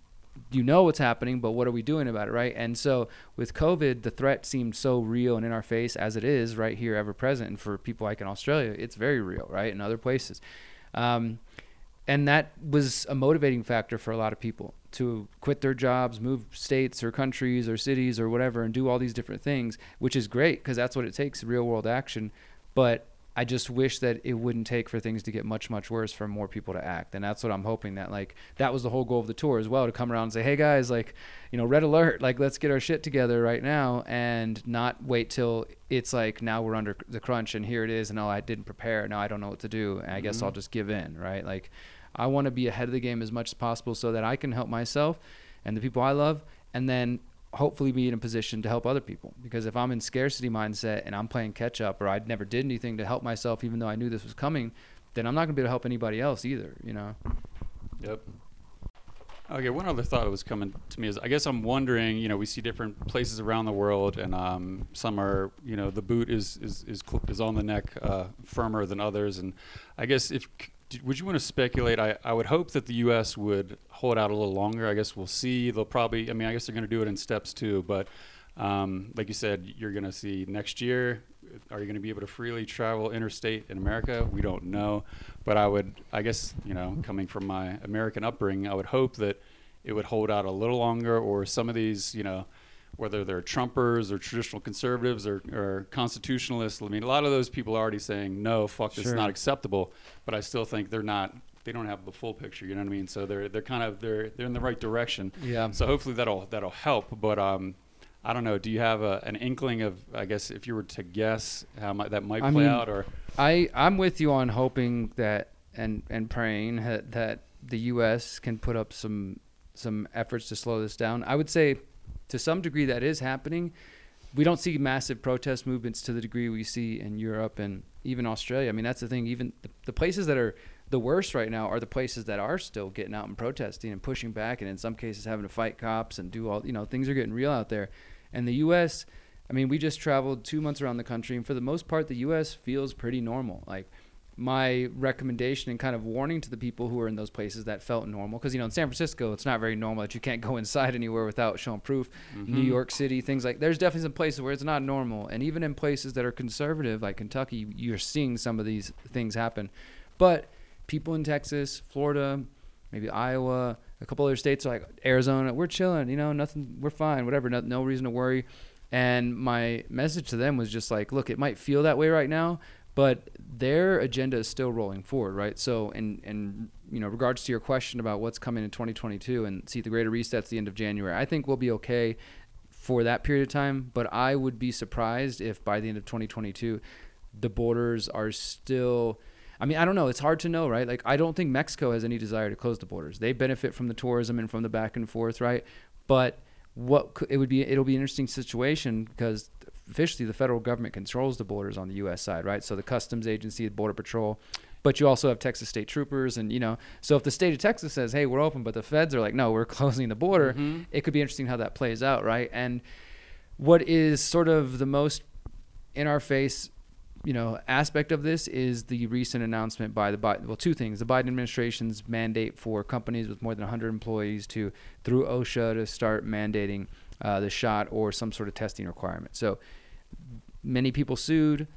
you know what's happening, but what are we doing about it, right? And so with COVID, the threat seemed so real and in our face as it is right here, ever present. And for people like in Australia, it's very real, right? In other places. Um, and that was a motivating factor for a lot of people to quit their jobs, move states or countries or cities or whatever, and do all these different things, which is great because that's what it takes real world action. But I just wish that it wouldn't take for things to get much, much worse for more people to act. And that's what I'm hoping that, like, that was the whole goal of the tour as well to come around and say, hey guys, like, you know, red alert, like, let's get our shit together right now and not wait till it's like, now we're under the crunch and here it is. And oh, I didn't prepare. Now I don't know what to do. And I guess I'll mm-hmm. just give in, right? Like, I want to be ahead of the game as much as possible so that I can help myself and the people I love, and then hopefully be in a position to help other people. Because if I'm in scarcity mindset and I'm playing catch up, or I never did anything to help myself, even though I knew this was coming, then I'm not gonna be able to help anybody else either. You know? Yep. Okay, one other thought that was coming to me is I guess I'm wondering, you know, we see different places around the world, and um, some are, you know, the boot is is is, is on the neck uh, firmer than others, and I guess if would you want to speculate? I, I would hope that the U.S. would hold out a little longer. I guess we'll see. They'll probably, I mean, I guess they're going to do it in steps too, but um, like you said, you're going to see next year. Are you going to be able to freely travel interstate in America? We don't know, but I would, I guess, you know, coming from my American upbringing, I would hope that it would hold out a little longer, or some of these, you know, whether they're Trumpers or traditional conservatives or, or constitutionalists. I mean, a lot of those people are already saying no, fuck, this is not acceptable. But I still think they're not. They don't have the full picture. You know what I mean? So they're they're kind of they're they're in the right direction. Yeah. So hopefully that'll that'll help. But um, I don't know. Do you have a, an inkling of I guess if you were to guess how might, that might I play mean, out or I I'm with you on hoping that and and praying that, that the U.S. can put up some some efforts to slow this down. I would say to some degree that is happening. We don't see massive protest movements to the degree we see in Europe and even Australia. I mean, that's the thing. Even the, the places that are the worst right now are the places that are still getting out and protesting and pushing back, and in some cases having to fight cops and do all. You know, things are getting real out there. And the U.S. I mean, we just traveled two months around the country, and for the most part, the U.S. feels pretty normal. Like my recommendation and kind of warning to the people who are in those places that felt normal, because you know, in San Francisco, it's not very normal that you can't go inside anywhere without showing proof. New mm-hmm. York City, things like there's definitely some places where it's not normal, and even in places that are conservative, like Kentucky, you're seeing some of these things happen. But people in Texas, Florida, maybe Iowa, a couple other states like Arizona, we're chilling, you know, nothing, we're fine, whatever, no, no reason to worry. And my message to them was just like, look, it might feel that way right now, but their agenda is still rolling forward, right? So, in in you know, regards to your question about what's coming in 2022 and see the greater resets the end of January, I think we'll be okay for that period of time. But I would be surprised if by the end of 2022, the borders are still. I mean, I don't know. It's hard to know, right? Like, I don't think Mexico has any desire to close the borders. They benefit from the tourism and from the back and forth, right? But what it would be, it'll be an interesting situation because officially the federal government controls the borders on the U.S. side, right? So the Customs Agency, the Border Patrol, but you also have Texas state troopers, and you know, so if the state of Texas says, "Hey, we're open," but the feds are like, "No, we're closing the border," mm-hmm. it could be interesting how that plays out, right? And what is sort of the most in our face you know aspect of this is the recent announcement by the Biden well two things the Biden administration's mandate for companies with more than 100 employees to through OSHA to start mandating uh, the shot or some sort of testing requirement so many people sued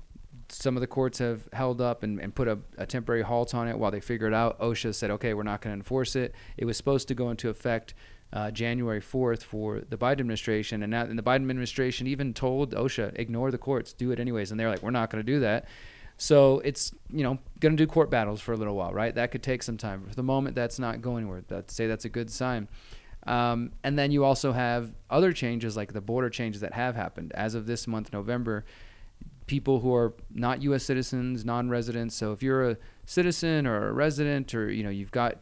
some of the courts have held up and, and put a, a temporary halt on it while they figure it out. OSHA said, okay, we're not going to enforce it. It was supposed to go into effect uh, January 4th for the Biden administration. And, now, and the Biden administration even told OSHA, ignore the courts, do it anyways. And they're like, we're not going to do that. So it's, you know, going to do court battles for a little while, right? That could take some time. For the moment, that's not going anywhere. I'd say that's a good sign. Um, and then you also have other changes like the border changes that have happened. As of this month, November, people who are not U.S. citizens, non-residents. So if you're a citizen or a resident, or you know you've got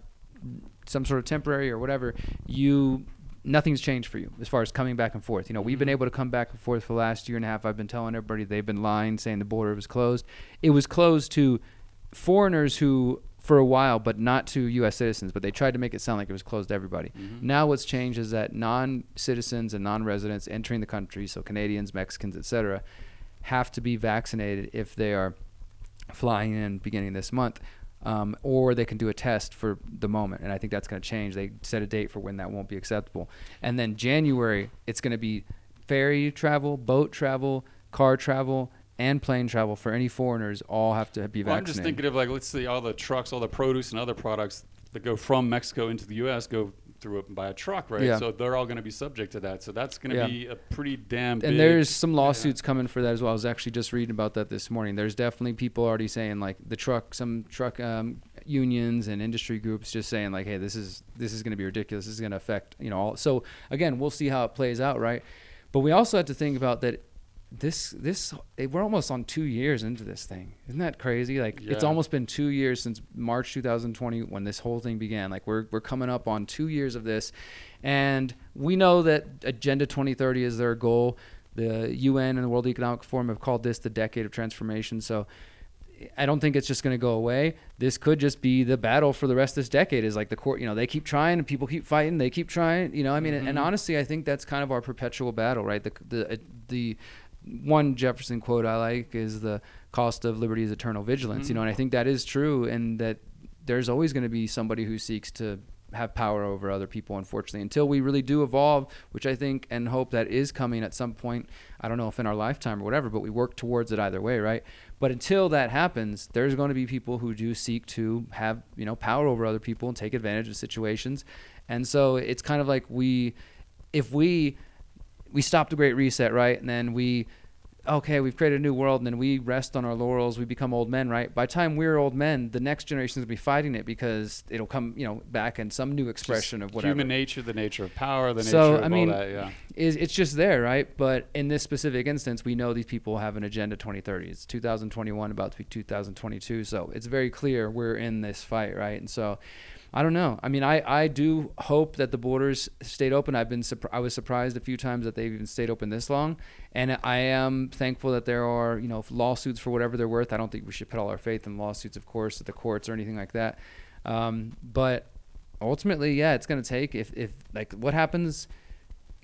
some sort of temporary or whatever, you nothing's changed for you as far as coming back and forth. You know, we've been able to come back and forth for the last year and a half. I've been telling everybody they've been lying, saying the border was closed. It was closed to foreigners who for a while, but not to U.S. citizens. But they tried to make it sound like it was closed to everybody. Now what's changed is that non-citizens and non-residents entering the country, so Canadians, Mexicans, etc., have to be vaccinated if they are flying in beginning this month. Um, or they can do a test for the moment, and I think that's going to change. They set a date for when that won't be acceptable, and then January it's going to be ferry travel, boat travel, car travel, and plane travel for any foreigners. All have to be vaccinated. Well, I'm just thinking of like let's see all the trucks, all the produce and other products that go from Mexico into the U.S. go through it by a truck, right? Yeah. So they're all going to be subject to that. So that's going to Yeah. be a pretty damn. big, and there's some yeah. lawsuits coming for that as well. I was actually just reading about that this morning. There's definitely people already saying like the truck, some truck um, unions and industry groups just saying like, hey, this is this is going to be ridiculous. This is going to affect you know all. So again, we'll see how it plays out, right? But we also have to think about that. This this eh, we're almost on two years into this thing. Isn't that crazy? Like it's almost been two years since March 2020 when this whole thing began. Like we're we're coming up on two years of this, and we know that Agenda 2030 is their goal. The UN and the World Economic Forum have called this the decade of transformation. So eh, I don't think it's just going to go away. This could just be the battle for the rest of this decade. Is like the court, you know, they keep trying and people keep fighting. They keep trying, you know. I mean, and mm-hmm. honestly, I think that's kind of our perpetual battle, right? The the eh, the one Jefferson quote I like is the cost of liberty is eternal vigilance. You know, and I mm. think that is true, and that there's always going to be somebody who seeks to have power over other people unfortunately until we really do evolve which i think and hope that is coming at some point i don't know if in our lifetime or whatever but we work towards it either way right but until that happens there's going to be people who do seek to have you know power over other people and take advantage of situations and so it's kind of like we if we we stopped the Great Reset, right? And then we okay, we've created a new world, and then we rest on our laurels. We become old men, right? By the time we're old men, the next generation is gonna be fighting it because it'll come, you know, back in some new expression of whatever. Human nature, the nature of power, the So, nature of I mean, all that. Yeah. is it's just there, right? But in this specific instance, we know these people have an agenda 2030. It's 2021, about to be 2022. So it's very clear we're in this fight, right? And so I don't know. I mean, I, I do hope that the borders stayed open. I've been I was surprised a few times that they've even stayed open this long, and I am thankful that there are you know lawsuits for whatever they're worth. I don't think we should put all our faith in lawsuits, of course, at the courts or anything like that. Um, but ultimately, yeah, it's going to take if if like what happens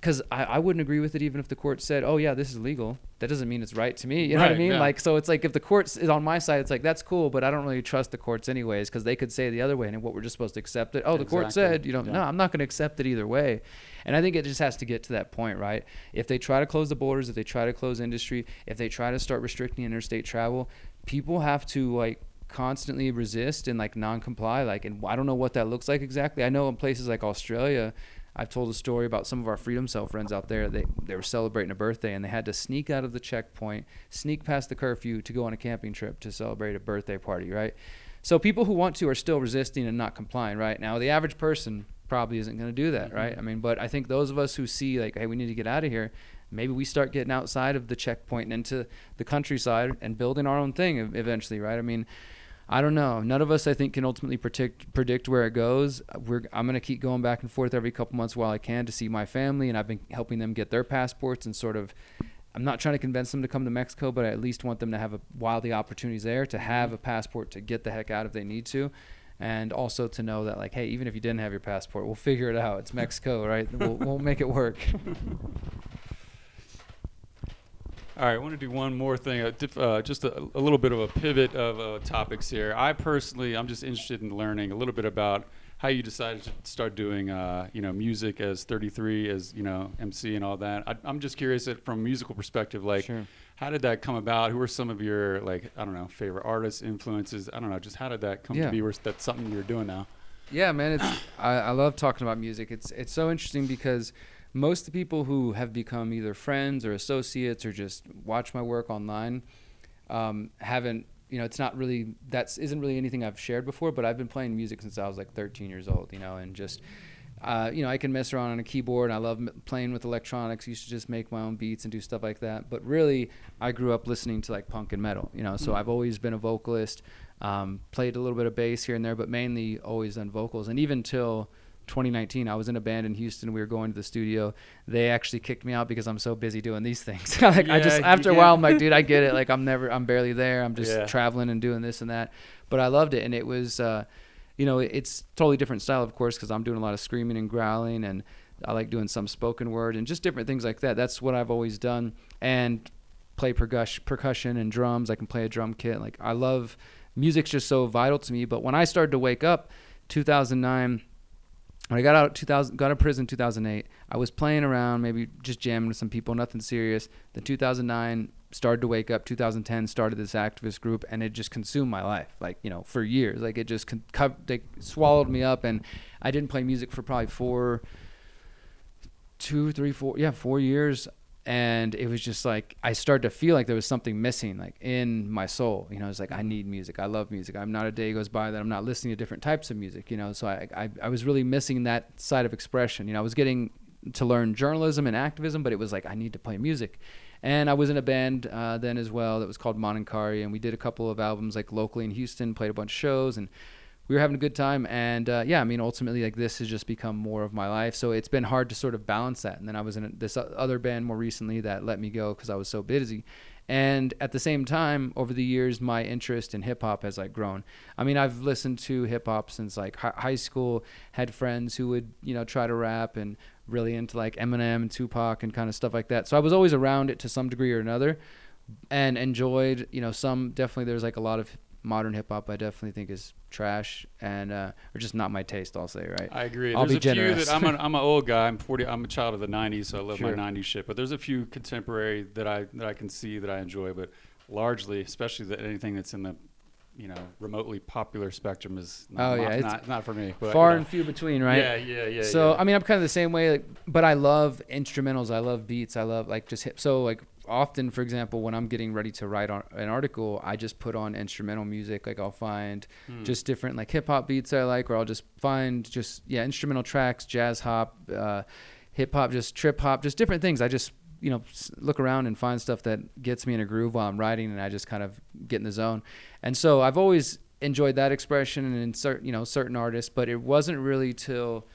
because I, I wouldn't agree with it even if the court said, "Oh yeah, this is legal." That doesn't mean it's right to me. You know what I mean? yeah. Like, so it's like if the court is on my side, it's like that's cool, but I don't really trust the courts anyways because they could say the other way, and what we're just supposed to accept it. Oh, the court said, you know, Yeah. no, I'm not going to accept it either way. And I think it just has to get to that point, right? If they try to close the borders, if they try to close industry, if they try to start restricting interstate travel, people have to like constantly resist and like non-comply like and i don't know what that looks like exactly i know in places like australia i've told a story about some of our freedom cell friends out there. They, they were celebrating a birthday and they had to sneak out of the checkpoint sneak past the curfew to go on a camping trip to celebrate a birthday party right? So people who want to are still resisting and not complying right? Now the average person probably isn't going to do that right? I mean but i think those of us who see like hey we need to get out of here maybe we start getting outside of the checkpoint and into the countryside and building our own thing eventually right? I mean I don't know. None of us, I think, can ultimately predict predict where it goes. We're I'm gonna keep going back and forth every couple months while I can to see my family, and I've been helping them get their passports and sort of. I'm not trying to convince them to come to Mexico, but I at least want them to have a, while the opportunities there to have a passport to get the heck out if they need to, and also to know that like, hey, even if you didn't have your passport, we'll figure it out. It's Mexico, right? We'll, we'll make it work. All right, I want to do one more thing, uh, diff, uh, just a, a little bit of a pivot of uh, topics here. I personally, I'm just interested in learning a little bit about how you decided to start doing, uh, you know, music as 33, as you know, MC and all that. I, I'm just curious that from a musical perspective, like, Sure. how did that come about? Who are some of your like, I don't know, favorite artists, influences? I don't know, just how did that come Yeah. to be? Or is that something you're doing now? Yeah, man, it's I, I love talking about music. It's it's so interesting because most of the people who have become either friends or associates or just watch my work online um, haven't you know it's not really that's isn't really anything I've shared before. But I've been playing music since I was like 13 years old, you know, and just. Uh, you know, I can mess around on a keyboard. And I love m- playing with electronics. Used to just make my own beats and do stuff like that. But really, I grew up listening to like punk and metal. You know, so I've always been a vocalist. Um, played a little bit of bass here and there, but mainly always done vocals. And even till 2019, I was in a band in Houston. We were going to the studio. They actually kicked me out because I'm so busy doing these things. like I just Yeah, after a while, I'm like, dude, I get it. Like I'm never, I'm barely there. I'm just Yeah. traveling and doing this and that. But I loved it, and it was, uh, you know, it's totally different style, of course, because I'm doing a lot of screaming and growling, and I like doing some spoken word and just different things like that. That's what I've always done, and play percussion, percussion and drums. I can play a drum kit. Like I love music's just so vital to me. But when I started to wake up, 2009 when I got out 2000 got out of prison 2008 I was playing around maybe just jamming with some people nothing serious. Then 2009 started to wake up 2010 started this activist group and it just consumed my life like you know for years. Like it just con- co- they swallowed me up and I didn't play music for probably four two three four yeah four years and it was just like I started to feel like there was something missing like in my soul you know it's like I need music I love music I'm not a day goes by that I'm not listening to different types of music you know so I, I I was really missing that side of expression you know I was getting to learn journalism and activism but it was like I need to play music. And I was in a band uh, then as well that was called Monankari and we did a couple of albums like locally in Houston played a bunch of shows and we were having a good time and uh, yeah i mean ultimately like this has just become more of my life. So it's been hard to sort of balance that and then i was in this other band more recently that let me go because i was so busy. And at the same time over the years my interest in hip hop has like grown. I mean i've listened to hip hop since like hi- high school had friends who would you know try to rap and really into like eminem and tupac and kind of stuff like that. So i was always around it to some degree or another and enjoyed you know some definitely there's like a lot of modern hip hop I definitely think is trash and uh, or just not my taste. I'll say right. I agree. I'll there's be a few generous. that I'm an I'm an old guy. I'm 40. I'm a child of the 90s, so I love Sure. my 90s shit. But there's a few contemporary that I that I can see that I enjoy. But largely, especially the, anything that's in the you know remotely popular spectrum is Oh, not, yeah, not, it's not, not for me. But, Far you know. and few between, right? Yeah, yeah, yeah. so yeah. I mean, I'm kind of the same way, like, but I love instrumentals. I love beats. I love like just hip. So like often, for example, when I'm getting ready to write on an article, I just put on instrumental music. Like I'll find Hmm. just different like hip hop beats I like, or I'll just find just yeah instrumental tracks, jazz hop, uh, hip hop, just trip hop, just different things. I just you know look around and find stuff that gets me in a groove while I'm writing, and I just kind of get in the zone. And so I've always enjoyed that expression and in certain you know certain artists, but it wasn't really till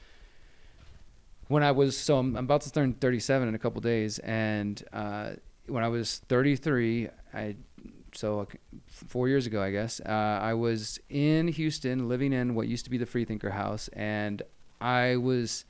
when I was so I'm, I'm about to turn 37 in a couple days, and uh, when I was 33, I so four years ago, I guess, uh, I was in Houston, living in what used to be the Freethinker House, and I was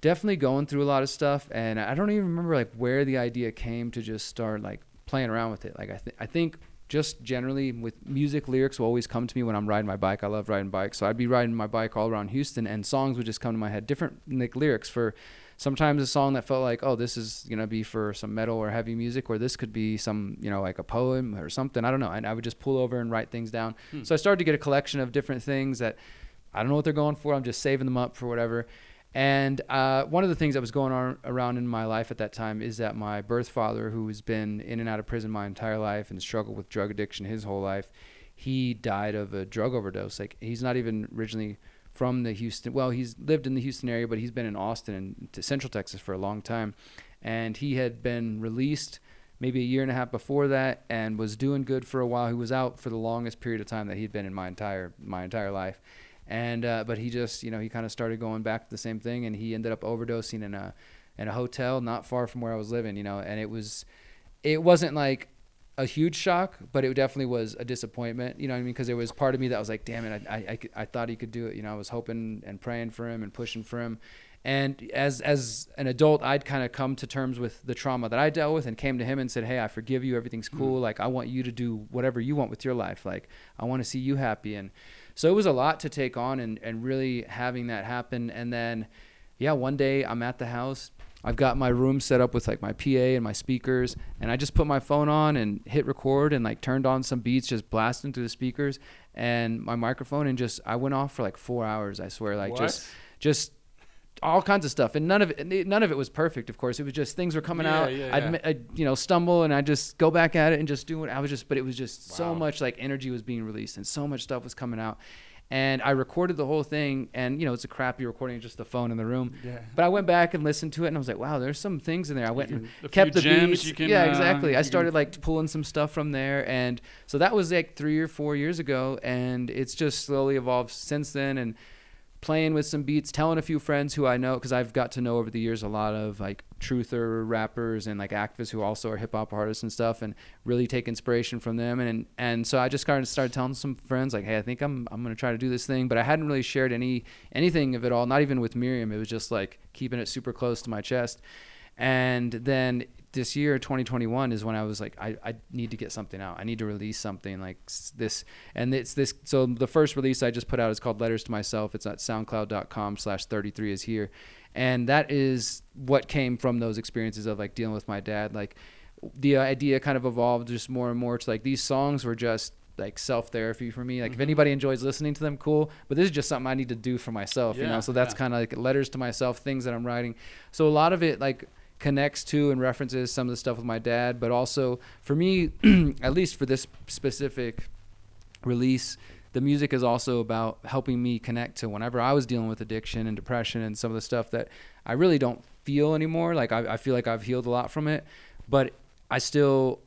definitely going through a lot of stuff, and I don't even remember like where the idea came to just start like playing around with it. Like I th- I think just generally with music lyrics will always come to me when I'm riding my bike. I love riding bikes. So I'd be riding my bike all around Houston and songs would just come to my head. Different like lyrics for sometimes a song that felt like, oh, this is gonna be for some metal or heavy music, or this could be some, you know, like a poem or something. I don't know. And I would just pull over and write things down. So I started to get a collection of different things that I don't know what they're going for. I'm just saving them up for whatever. And uh, one of the things that was going on around in my life at that time is that my birth father, who has been in and out of prison my entire life and struggled with drug addiction his whole life, he died of a drug overdose. Like he's not even originally from the Houston. Well, he's lived in the Houston area, but he's been in Austin and to Central Texas for a long time. And he had been released maybe a year and a half before that and was doing good for a while. He was out for the longest period of time that he'd been in my entire my entire life. And uh, but he just you know he kind of started going back to the same thing, and he ended up overdosing in a in a hotel not far from where I was living. You know, and it was it wasn't like a huge shock, but it definitely was a disappointment. You know what I mean? Because there was part of me that was like, damn it, I, I, I, I thought he could do it. You know, I was hoping and praying for him and pushing for him. And as as an adult, I'd kind of come to terms with the trauma that I dealt with and came to him and said, hey, I forgive you. Everything's mm. cool. Like I want you to do whatever you want with your life. Like I want to see you happy. And so it was a lot to take on and, and really having that happen. And then, yeah, one day I'm at the house. I've got my room set up with like my PA and my speakers, and I just put my phone on and hit record and like turned on some beats, just blasting through the speakers and my microphone, and just I went off for like four hours. I swear, like just What? just all kinds of stuff, and none of it none of it was perfect. Of course, it was just things were coming Yeah, out. yeah, I'd, yeah. I'd you know stumble and I just go back at it and just do it. I was just, but it was just so much like energy was being released and so much stuff was coming out. And I recorded the whole thing, and you know it's a crappy recording, just the phone in the room. Yeah. But I went back and listened to it, and I was like, "Wow, there's some things in there." I went and kept the gems beats. can, yeah, uh, exactly. I you can- started like pulling some stuff from there, and so that was like three or four years ago, and it's just slowly evolved since then. And playing with some beats, telling a few friends who I know, because I've got to know over the years a lot of like truther rappers and like activists who also are hip hop artists and stuff, and really take inspiration from them. And and so I just of started telling some friends like, hey, I think I'm I'm gonna try to do this thing, but I hadn't really shared any anything of it all, not even with Miriam. It was just like keeping it super close to my chest. And then this year, 2021, is when I was like, I, I need to get something out. I need to release something like this. And it's this. So the first release I just put out is called Letters to Myself. It's at soundcloud.com slash 33 is here. And that is what came from those experiences of like dealing with my dad. Like the idea kind of evolved just more and more to like these songs were just like self therapy for me. Like if mm-hmm. anybody enjoys listening to them, cool. But this is just something I need to do for myself, you know. So that's yeah. kind of like letters to myself, things that I'm writing. So a lot of it like connects to and references some of the stuff with my dad, but also for me, at least for this specific release, the music is also about helping me connect to whenever I was dealing with addiction and depression and some of the stuff that I really don't feel anymore. Like I, I feel like I've healed a lot from it, but I still,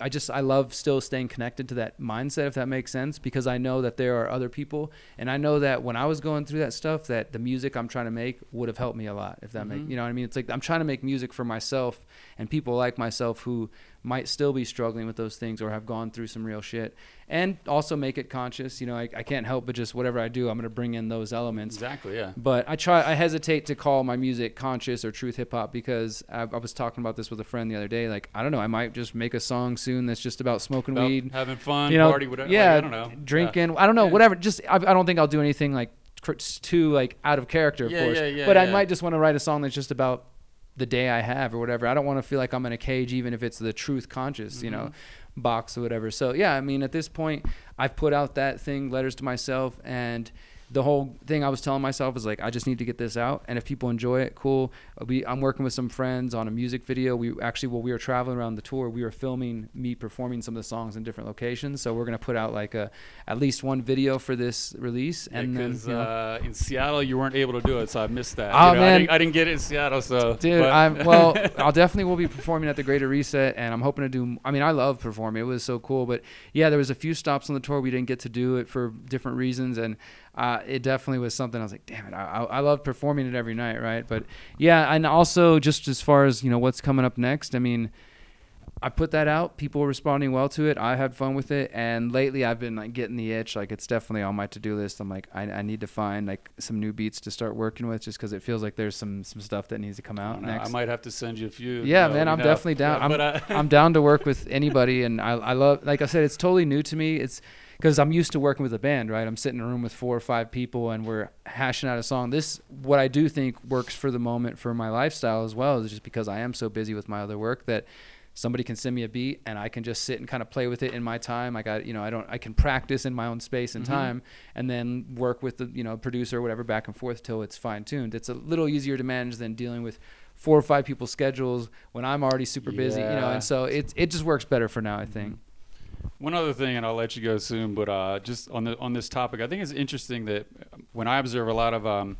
I just, I love still staying connected to that mindset, if that makes sense, because I know that there are other people. And I know that when I was going through that stuff, that the music I'm trying to make would have helped me a lot, if that make, mm-hmm. you know what I mean? It's like, I'm trying to make music for myself and people like myself who might still be struggling with those things or have gone through some real shit and also make it conscious. You know, I, I can't help but just whatever I do, I'm going to bring in those elements. Exactly. Yeah. But I try. I hesitate to call my music conscious or truth hip hop because I, I was talking about this with a friend the other day. Like I don't know, I might just make a song soon that's just about smoking About weed, having fun, you know, party, whatever. yeah, like, I don't know. drinking. I don't know, Yeah. whatever. Just I, I don't think I'll do anything like too like out of character, of Yeah, course. yeah, yeah, but I might just want to write a song that's just about the day I have or whatever. I don't want to feel like I'm in a cage, even if it's the truth conscious, you know. Mm-hmm. box or whatever. So yeah, I mean, at this point, I've put out that thing, letters to myself, and the whole thing I was telling myself is like I just need to get this out, and if people enjoy it, cool. We I'm working with some friends on a music video. We actually while we were traveling around the tour, we were filming me performing some of the songs in different locations. So we're gonna put out like a at least one video for this release, and then you know, uh, in Seattle you weren't able to do it, so I missed that. Oh, You know, I man. didn't, I didn't get it in Seattle, so Dude, I'm well. I'll definitely will be performing at the Greater Reset, and I'm hoping to do. I mean, I love performing; it was so cool. But yeah, there was a few stops on the tour we didn't get to do it for different reasons, and uh, it definitely was something I was like, damn it, I, I I love performing it every night, right? But yeah, and also just as far as you know, what's coming up next. I mean, I put that out. People were responding well to it. I had fun with it, and lately I've been like getting the itch. Like it's definitely on my to-do list. I'm like, I, I need to find like some new beats to start working with, just because it feels like there's some some stuff that needs to come out know, next. I might have to send you a few. Yeah, you know, man, I'm know. definitely down. Yeah, I'm, uh, I'm down to work with anybody, and I, I love, like I said, it's totally new to me. It's because I'm used to working with a band, right? I'm sitting in a room with four or five people, and we're hashing out a song. This, what I do think works for the moment for my lifestyle as well, is just because I am so busy with my other work that somebody can send me a beat and I can just sit and kind of play with it in my time. I got, you know, I don't, I can practice in my own space and Mhm. time, and then work with the, you know, producer or whatever back and forth till it's fine tuned. It's a little easier to manage than dealing with four or five people's schedules when I'm already super busy, you know, and so it it just works better for now, I think. One other thing, and I'll let you go soon, but uh, just on the on this topic, I think it's interesting that when I observe a lot of um,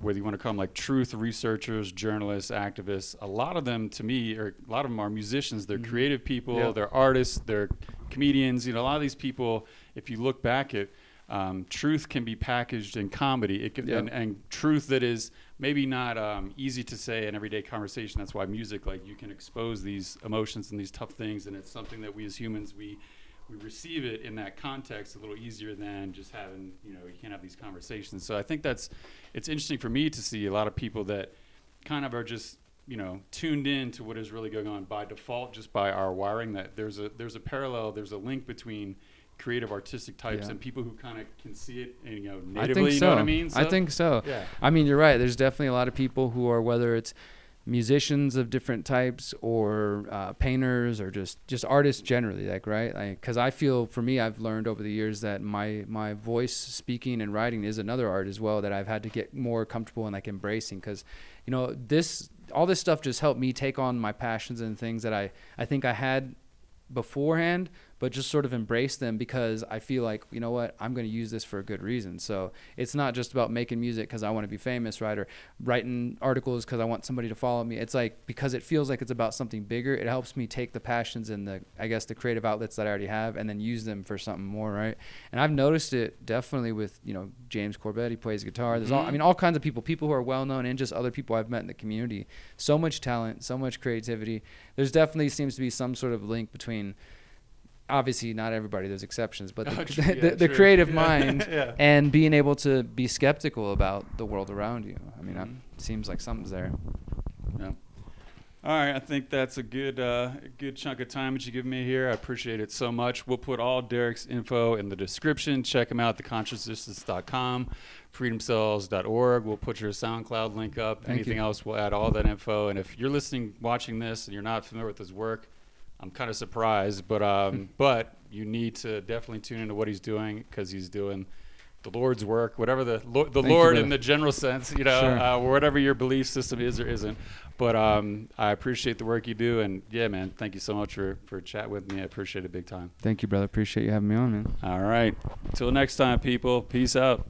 whether you want to call them like truth researchers, journalists, activists, a lot of them to me, or a lot of them are musicians. They're creative people. Yeah. They're artists. They're comedians. You know, a lot of these people, if you look back at um, truth can be packaged in comedy. It can, Yeah. and, and truth that is maybe not um, easy to say in everyday conversation. That's why music, like you can expose these emotions and these tough things, and it's something that we as humans we we receive it in that context a little easier than just having you know you can't have these conversations. So I think that's it's interesting for me to see a lot of people that kind of are just you know tuned in to what is really going on by default just by our wiring that there's a there's a parallel there's a link between creative artistic types Yeah. and people who kind of can see it and, you know I natively think you so. know what i mean I think so. yeah I mean, you're right. There's definitely a lot of people who are whether it's musicians of different types or uh, painters or just just artists generally like right because i feel for me i've learned over the years that my my voice speaking and writing is another art as well that i've had to get more comfortable in like embracing because you know this all this stuff just helped me take on my passions and things that i i think i had beforehand but just sort of embrace them because I feel like you know what I'm going to use this for a good reason. So it's not just about making music because I want to be famous, right? Or writing articles because I want somebody to follow me. It's like because it feels like it's about something bigger. It helps me take the passions and the I guess the creative outlets that I already have and then use them for something more, right? And I've noticed it definitely with you know James Corbett. He plays guitar. There's all I Mhm. mean all kinds of people, people who are well known and just other people I've met in the community. So much talent, so much creativity. There's definitely seems to be some sort of link between obviously not everybody there's exceptions but the, Oh, true, the, yeah, the true. creative Yeah. mind Yeah. and being able to be skeptical about the world around you i mean Mhm. it seems like something's there Yeah. All right, I think that's a good uh, good chunk of time that you give me here. I appreciate it so much. We'll put all Derek's info in the description. Check him out, theconsciousness.com, freedomcells.org. We'll put your SoundCloud link up. Thank Anything you. else, we'll add all that info. And if you're listening, watching this, and you're not familiar with his work, I'm kind of surprised, but um, but you need to definitely tune into what he's doing because he's doing the Lord's work, whatever the Lord, the Thank you, Lord in the general sense, you know, Sure. uh, whatever your belief system is or isn't. But um, I appreciate the work you do, and yeah, man, thank you so much for for chat with me. I appreciate it big time. thank you brother appreciate you having me on man All right, until next time, people. Peace out.